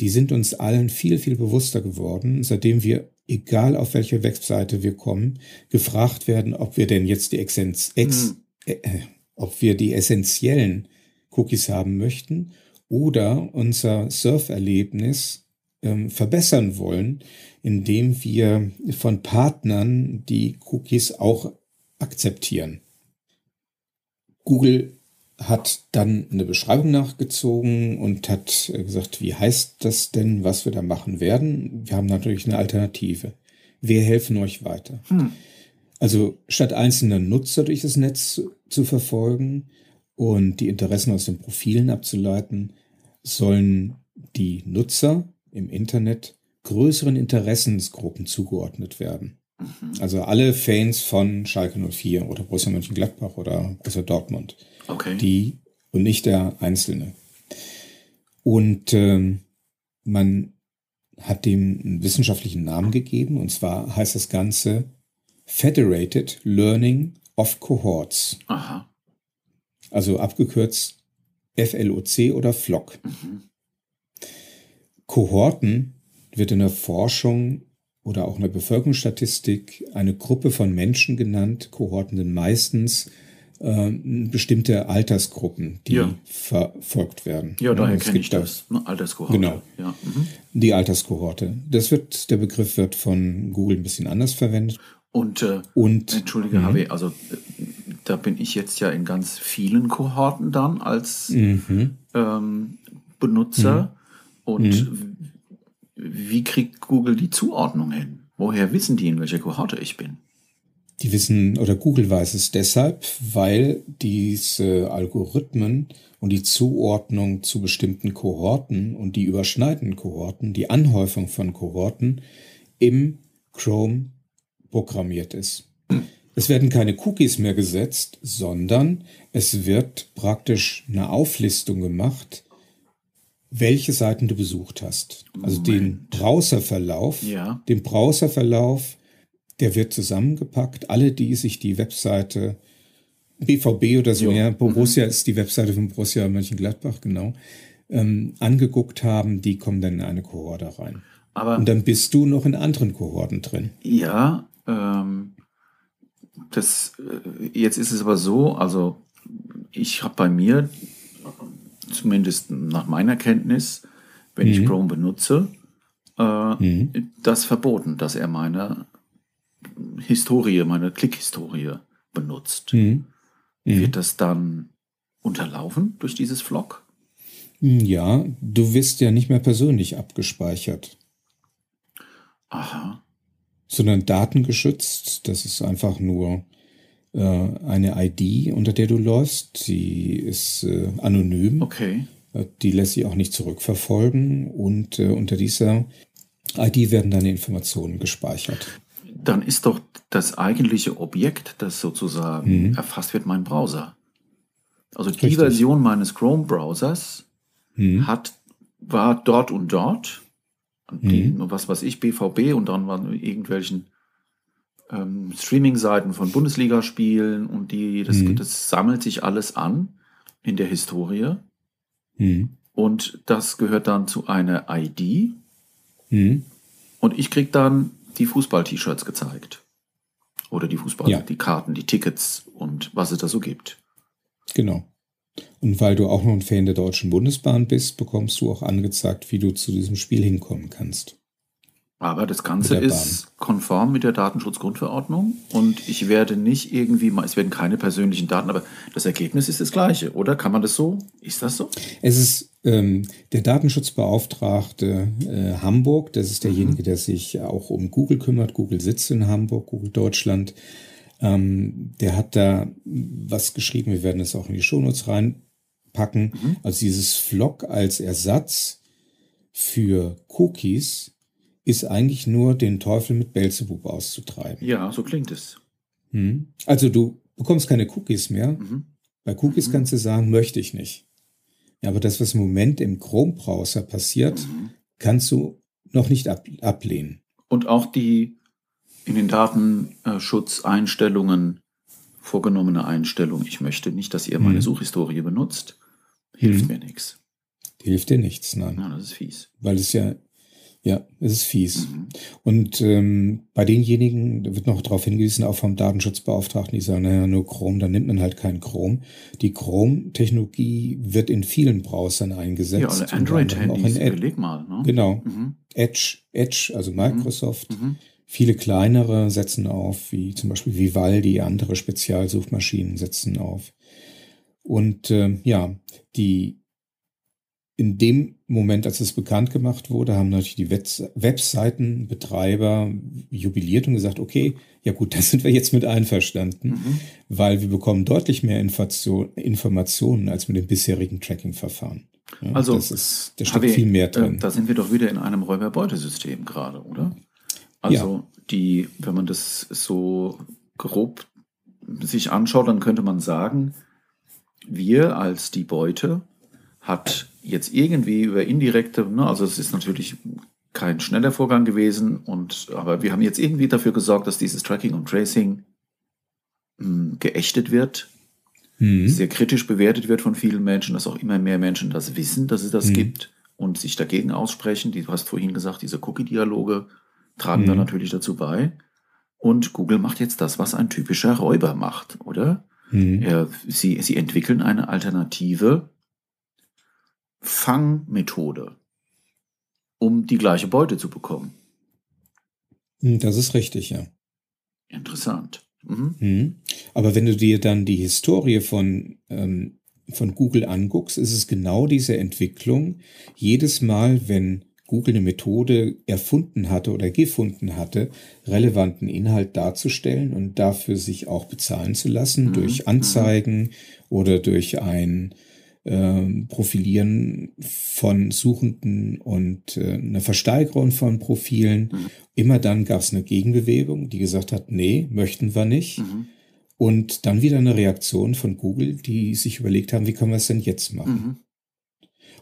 Die sind uns allen viel, viel bewusster geworden, seitdem wir, egal auf welche Webseite wir kommen, gefragt werden, ob wir denn jetzt die Exzenz, ex, mhm. äh, äh ob wir die essentiellen Cookies haben möchten oder unser Surferlebnis ähm, verbessern wollen, indem wir von Partnern die Cookies auch akzeptieren. Google hat dann eine Beschreibung nachgezogen und hat gesagt, wie heißt das denn, was wir da machen werden? Wir haben natürlich eine Alternative. Wir helfen euch weiter. Hm. Also statt einzelner Nutzer durch das Netz zu verfolgen und die Interessen aus den Profilen abzuleiten, sollen die Nutzer im Internet größeren Interessensgruppen zugeordnet werden. Mhm. Also alle Fans von Schalke 04 oder Borussia Mönchengladbach oder Borussia Dortmund. Okay. Die und nicht der Einzelne. Und ähm, man hat dem einen wissenschaftlichen Namen gegeben, und zwar heißt das Ganze Federated Learning of Cohorts. Aha. Also abgekürzt FLOC oder FLOC. Mhm. Kohorten wird in der Forschung oder auch in der Bevölkerungsstatistik eine Gruppe von Menschen genannt. Kohorten sind meistens äh, bestimmte Altersgruppen, die ja. verfolgt werden. Ja, daher kenne ich das. Ne? Alterskohorte. Genau. Ja. Mhm. Die Alterskohorte. Das wird, der Begriff wird von Google ein bisschen anders verwendet. Und, äh, Und entschuldige, mh. Harvey, also äh, da bin ich jetzt ja in ganz vielen Kohorten dann als mhm. ähm, Benutzer. Mhm. Und mhm. wie kriegt Google die Zuordnung hin? Woher wissen die, in welcher Kohorte ich bin? Die wissen oder Google weiß es deshalb, weil diese Algorithmen und die Zuordnung zu bestimmten Kohorten und die überschneidenden Kohorten, die Anhäufung von Kohorten im Chrome programmiert ist. Es werden keine Cookies mehr gesetzt, sondern es wird praktisch eine Auflistung gemacht, welche Seiten du besucht hast. Also Moment. den Browserverlauf, ja. den Browserverlauf der wird zusammengepackt. Alle, die sich die Webseite BVB oder so, jo. ja, Borussia mhm. ist die Webseite von Borussia Mönchengladbach, genau, ähm, angeguckt haben, die kommen dann in eine Kohorte rein. Aber Und dann bist du noch in anderen Kohorten drin. Ja, ähm, das, äh, jetzt ist es aber so, also ich habe bei mir, zumindest nach meiner Kenntnis, wenn mhm. ich Chrome benutze, äh, mhm. das verboten, dass er meine Historie, meine Klickhistorie benutzt. Mhm. Mhm. Wird das dann unterlaufen durch dieses Vlog? Ja, du wirst ja nicht mehr persönlich abgespeichert. Aha. Sondern datengeschützt. Das ist einfach nur eine ID, unter der du läufst. Sie ist äh, anonym. Okay. Äh, die lässt sich auch nicht zurückverfolgen. Und äh, unter dieser ID werden deine Informationen gespeichert dann ist doch das eigentliche Objekt, das sozusagen mhm. erfasst wird, mein Browser. Also die Richtig. Version meines Chrome-Browsers mhm. hat, war dort und dort, die, mhm. was weiß ich, BVB und dann waren irgendwelchen ähm, Streaming-Seiten von Bundesligaspielen und die, das, mhm. das sammelt sich alles an in der Historie. Mhm. Und das gehört dann zu einer ID. Mhm. Und ich kriege dann die Fußball-T-Shirts gezeigt. Oder die Fußball, ja. die Karten, die Tickets und was es da so gibt. Genau. Und weil du auch noch ein Fan der Deutschen Bundesbahn bist, bekommst du auch angezeigt, wie du zu diesem Spiel hinkommen kannst. Aber das Ganze ist konform mit der Datenschutzgrundverordnung und ich werde nicht irgendwie, es werden keine persönlichen Daten, aber das Ergebnis ist das gleiche, oder? Kann man das so? Ist das so? Es ist ähm, der Datenschutzbeauftragte äh, Hamburg, das ist derjenige, mhm. der sich auch um Google kümmert. Google sitzt in Hamburg, Google Deutschland. Ähm, der hat da was geschrieben, wir werden es auch in die Shownotes reinpacken. Mhm. Also dieses Flock als Ersatz für Cookies ist eigentlich nur den Teufel mit Belzebub auszutreiben. Ja, so klingt es. Hm. Also du bekommst keine Cookies mehr. Mhm. Bei Cookies mhm. kannst du sagen, möchte ich nicht. Ja, aber das, was im Moment im Chrome-Browser passiert, mhm. kannst du noch nicht ab ablehnen. Und auch die in den Datenschutzeinstellungen vorgenommene Einstellung, ich möchte nicht, dass ihr meine hm. Suchhistorie benutzt, hilft hm. mir nichts. Hilft dir nichts, nein. Ja, das ist fies. Weil es ja ja, es ist fies. Mhm. Und ähm, bei denjenigen da wird noch darauf hingewiesen, auch vom Datenschutzbeauftragten, die sagen, naja, nur Chrome, dann nimmt man halt kein Chrome. Die Chrome-Technologie wird in vielen Browsern eingesetzt. Ja, oder Android-Handys, überleg mal. Ne? Genau. Mhm. Edge, Edge, also mhm. Microsoft. Mhm. Viele kleinere setzen auf, wie zum Beispiel Vivaldi, andere Spezialsuchmaschinen setzen auf. Und äh, ja, die in dem Moment, als es bekannt gemacht wurde, haben natürlich die Webseitenbetreiber jubiliert und gesagt, okay, ja gut, <laughs> da sind wir jetzt mit einverstanden, mhm. weil wir bekommen deutlich mehr Informationen als mit dem bisherigen Tracking-Verfahren. Ja, also, das ist, da steckt viel mehr drin. Äh, da sind wir doch wieder in einem Räuberbeutesystem gerade, oder? Also, ja. die, wenn man das so grob sich anschaut, dann könnte man sagen, wir als die Beute hat jetzt irgendwie über indirekte, ne, also es ist natürlich kein schneller Vorgang gewesen, und, aber wir haben jetzt irgendwie dafür gesorgt, dass dieses Tracking und Tracing mh, hm, geächtet wird, mhm. sehr kritisch bewertet wird von vielen Menschen, dass auch immer mehr Menschen das wissen, dass es das mhm. gibt und sich dagegen aussprechen. Du hast vorhin gesagt, diese Cookie-Dialoge tragen mhm. da natürlich dazu bei. Und Google macht jetzt das, was ein typischer Räuber macht, oder? Mhm. Ja, sie, sie entwickeln eine alternative Fangmethode, um die gleiche Beute zu bekommen. Hm, das ist richtig, ja. Interessant. Mhm. Mhm. Aber wenn du dir dann die Historie von, ähm, von Google anguckst, ist es genau diese Entwicklung. Jedes Mal, wenn Google eine Methode erfunden hatte oder gefunden hatte, relevanten Inhalt darzustellen und dafür sich auch bezahlen zu lassen mhm. durch Anzeigen mhm. oder durch ein äh, Profilieren von Suchenden und äh, eine Versteigerung von Profilen. Mhm. Immer dann gab es eine Gegenbewegung, die gesagt hat, nee, möchten wir nicht. Mhm. Und dann wieder eine Reaktion von Google, die sich überlegt haben, wie können wir es denn jetzt machen? Mhm.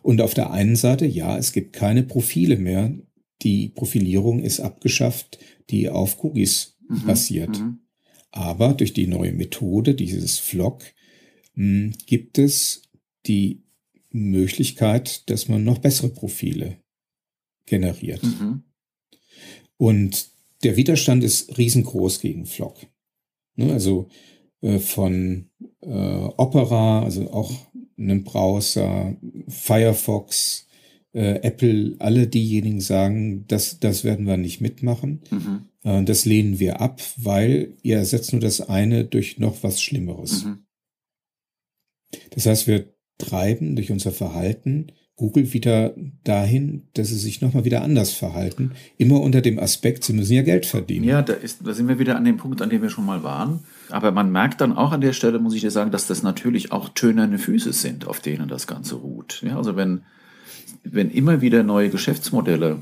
Und auf der einen Seite, ja, es gibt keine Profile mehr. Die Profilierung ist abgeschafft, die auf Cookies mhm, basiert. Mhm. Aber durch die neue Methode, dieses Flock, hm, gibt es die Möglichkeit, dass man noch bessere Profile generiert. Mhm. Und der Widerstand ist riesengroß gegen Flock. Ne, also äh, von äh, Opera, also auch einem Browser, Firefox, äh, Apple, alle diejenigen sagen, das, das werden wir nicht mitmachen. Mhm. Äh, das lehnen wir ab, weil ihr ersetzt nur das eine durch noch was Schlimmeres. Mhm. Das heißt, wir treiben durch unser Verhalten Google wieder dahin, dass sie sich nochmal wieder anders verhalten. Immer unter dem Aspekt, sie müssen ja Geld verdienen. Ja, da, ist, da sind wir wieder an dem Punkt, an dem wir schon mal waren. Aber man merkt dann auch an der Stelle, muss ich dir sagen, dass das natürlich auch tönerne Füße sind, auf denen das Ganze ruht. Ja, also wenn, wenn immer wieder neue Geschäftsmodelle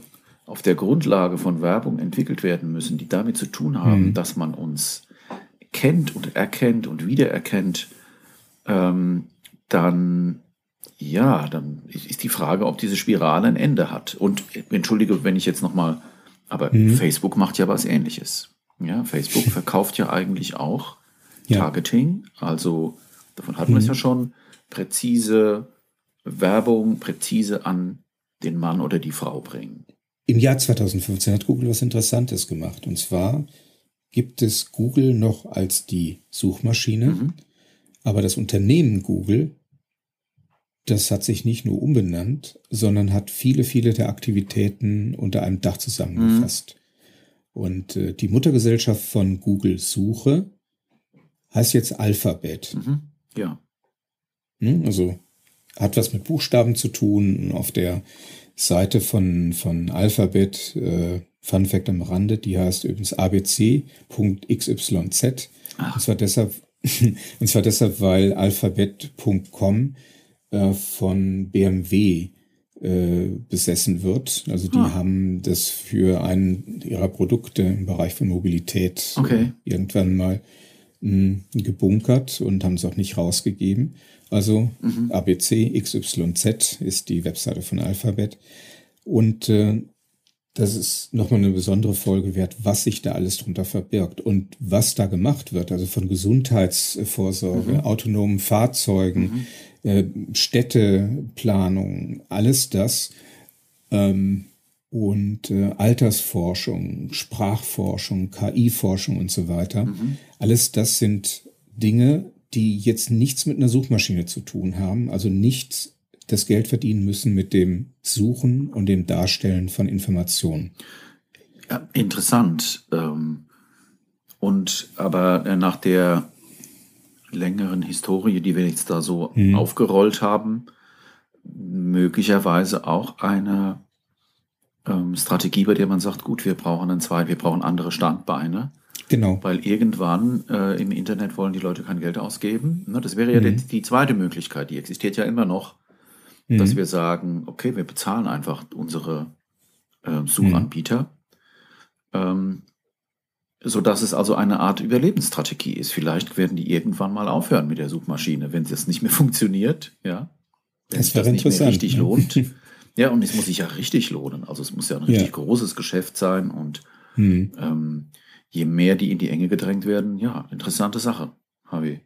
auf der Grundlage von Werbung entwickelt werden müssen, die damit zu tun haben, mhm. dass man uns kennt und erkennt und wiedererkennt, ähm, dann ja, dann ist die Frage, ob diese Spirale ein Ende hat. Und entschuldige, wenn ich jetzt nochmal, aber mhm. Facebook macht ja was ähnliches. Ja, Facebook <laughs> verkauft ja eigentlich auch ja. Targeting. Also davon hatten mhm. wir es ja schon. Präzise Werbung, präzise an den Mann oder die Frau bringen. Im Jahr 2015 hat Google was Interessantes gemacht. Und zwar gibt es Google noch als die Suchmaschine, mhm. aber das Unternehmen Google das hat sich nicht nur umbenannt, sondern hat viele, viele der Aktivitäten unter einem Dach zusammengefasst. Mhm. Und äh, die Muttergesellschaft von Google Suche heißt jetzt Alphabet. Mhm. Ja. Hm, also hat was mit Buchstaben zu tun. Auf der Seite von, von Alphabet, äh, Fun Fact am Rande, die heißt übrigens abc.xyz. Und zwar deshalb, <laughs> und zwar deshalb, weil alphabet.com äh, von BMW äh, besessen wird. Also die ah. haben das für einen ihrer Produkte im Bereich von Mobilität okay. irgendwann mal mh, hm, gebunkert und haben es auch nicht rausgegeben. Also mhm. ABC XYZ ist die Webseite von Alphabet. Und äh, das ist nochmal eine besondere Folge wert, was sich da alles drunter verbirgt und was da gemacht wird. Also von Gesundheitsvorsorge, mhm. autonomen Fahrzeugen, mhm. Äh, Städteplanung, alles das. Ähm, und äh, Altersforschung, Sprachforschung, KI-Forschung und so weiter. Mhm. Alles das sind Dinge, die jetzt nichts mit einer Suchmaschine zu tun haben, also nicht das Geld verdienen müssen mit dem Suchen und dem Darstellen von Informationen. Ja, interessant. Ähm, und aber nach der längeren Historie, die wir jetzt da so mhm. aufgerollt haben, möglicherweise auch eine ähm, Strategie, bei der man sagt, gut, wir brauchen einen zweiten, wir brauchen andere Standbeine. Genau. Weil irgendwann äh, im Internet wollen die Leute kein Geld ausgeben. Ne, das wäre ja mhm. die, die, zweite Möglichkeit, die existiert ja immer noch, mhm. dass wir sagen, okay, wir bezahlen einfach unsere äh, Suchanbieter. Ähm, so dass es also eine Art Überlebensstrategie ist. Vielleicht werden die irgendwann mal aufhören mit der Suchmaschine, wenn das nicht mehr <laughs> funktioniert, ja. Wenn das wäre interessant. richtig ne? lohnt. <laughs> Ja, und es muss sich ja richtig lohnen. Also es muss ja ein richtig ja. großes Geschäft sein und hm. ähm, je mehr die in die Enge gedrängt werden, ja, interessante Sache. Harvey.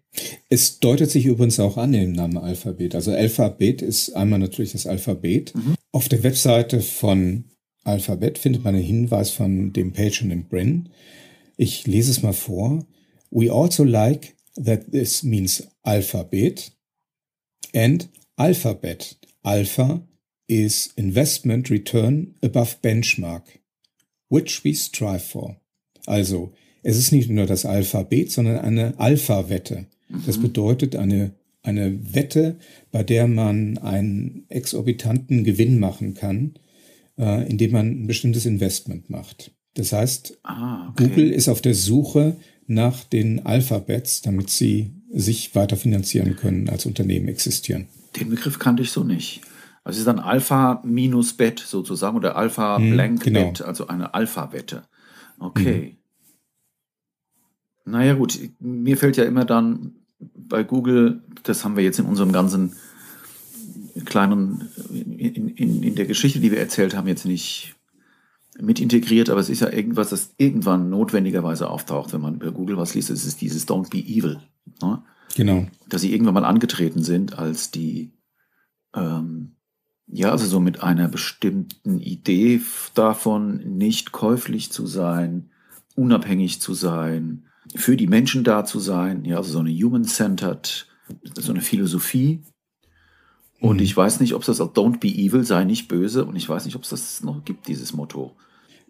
Es deutet sich übrigens auch an im Namen Alphabet. Also Alphabet ist einmal natürlich das Alphabet. Mhm. Auf der Webseite von Alphabet findet man einen Hinweis von dem Page und dem Brin. Ich lese es mal vor. We also like that this means alphabet and alphabet. Alpha is investment return above benchmark, which we strive for. Also, es ist nicht nur das Alphabet, sondern eine Alpha-Wette. Das mhm. bedeutet eine, eine Wette, bei der man einen exorbitanten Gewinn machen kann, äh, indem man ein bestimmtes Investment macht. Das heißt, ah, okay. Google ist auf der Suche nach den Alphabets, damit sie sich weiter finanzieren können, als Unternehmen existieren. Den Begriff kannte ich so nicht. Also es ist dann Alpha minus Bet sozusagen oder Alpha hm, blank genau. Bet, also eine Alpha-Wette. Okay. Mhm. Naja gut, mir fällt ja immer dann bei Google, das haben wir jetzt in unserem ganzen kleinen, in, in, in der Geschichte, die wir erzählt haben, jetzt nicht mit integriert, aber es ist ja irgendwas, das irgendwann notwendigerweise auftaucht, wenn man über Google was liest. Es ist dieses Don't be evil. Ne? Genau. Dass sie irgendwann mal angetreten sind als die ähm, ja, also so mit einer bestimmten Idee davon, nicht käuflich zu sein, unabhängig zu sein, für die Menschen da zu sein, ja, also so eine human-centered, so eine Philosophie. Und mhm. ich weiß nicht, ob es das auch Don't be evil, sei nicht böse, und ich weiß nicht, ob es das noch gibt, dieses Motto.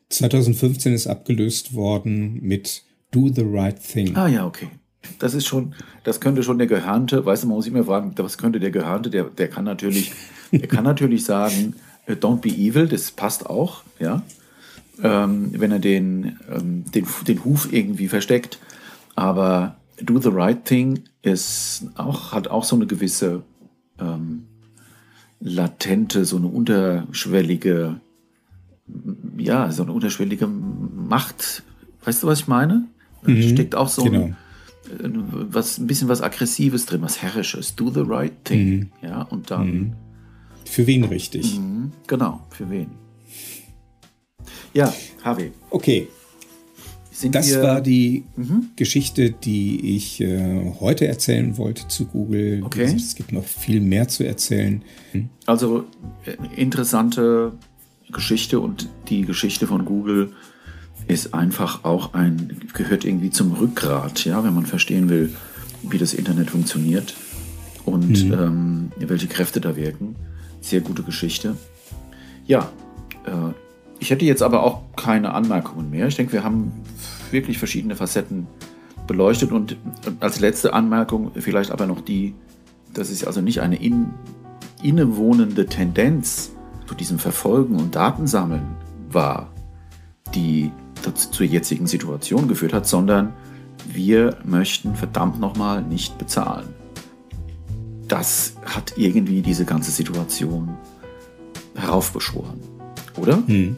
2015 ist abgelöst worden mit Do the right thing. Ah ja, okay. Das ist schon, das könnte schon der Gehörnte, weißt du, man muss immer fragen, was könnte der Gehörnte, der, der kann natürlich, der kann natürlich sagen, äh, don't be evil, das passt auch, ja. Ähm, wenn er den, ähm, den, den Huf irgendwie versteckt. Aber do the right thing ist auch, hat auch so eine gewisse ähm, latente, so eine unterschwellige, ja, so eine unterschwellige Macht. Weißt du, was ich meine? Da mhm, steckt auch so genau. ein, was, ein bisschen was Aggressives drin, was Herrisches. Do the right thing. Mhm. Ja, und dann. Mhm. Für wen richtig? Mhm, genau, für wen. Ja, Harvey. Okay. Sind das wir, war die mhm. Geschichte, die ich äh, heute erzählen wollte zu Google. Okay. Es gibt noch viel mehr zu erzählen. Hm? Also äh, interessante Geschichte und die Geschichte von Google ist einfach auch ein, gehört irgendwie zum Rückgrat, ja, wenn man verstehen will, wie das Internet funktioniert und mhm. ähm, welche Kräfte da wirken. Sehr gute Geschichte. Ja, äh, ich hätte jetzt aber auch keine Anmerkungen mehr. Ich denke, wir haben wirklich verschiedene Facetten beleuchtet und als letzte Anmerkung vielleicht aber noch die, dass es also nicht eine in, innewohnende Tendenz zu diesem Verfolgen und Datensammeln war, die zur jetzigen Situation geführt hat, sondern wir möchten verdammt nochmal nicht bezahlen. Das hat irgendwie diese ganze Situation heraufbeschworen, oder? Hm.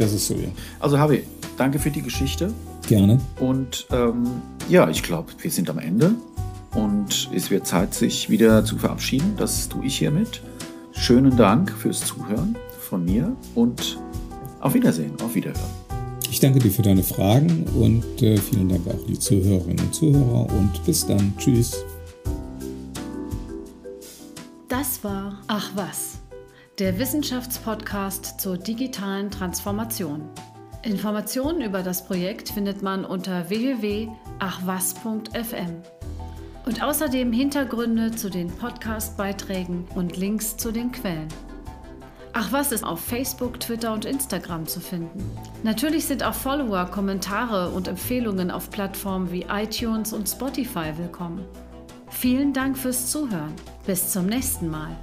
Das ist so, ja. Also Harvey, danke für die Geschichte. Gerne. Und ähm, ja, ich glaube, wir sind am Ende und es wird Zeit, sich wieder zu verabschieden. Das tue ich hiermit. Schönen Dank fürs Zuhören von mir und auf Wiedersehen, auf Wiederhören. Ich danke dir für deine Fragen und äh, vielen Dank auch die Zuhörerinnen und Zuhörer und bis dann. Tschüss. Das war Ach was, der Wissenschaftspodcast zur digitalen Transformation. Informationen über das Projekt findet man unter www.achwas.fm und außerdem Hintergründe zu den Podcast-Beiträgen und Links zu den Quellen. Ach was ist auf Facebook, Twitter und Instagram zu finden. Natürlich sind auch Follower, Kommentare und Empfehlungen auf Plattformen wie iTunes und Spotify willkommen. Vielen Dank fürs Zuhören. Bis zum nächsten Mal.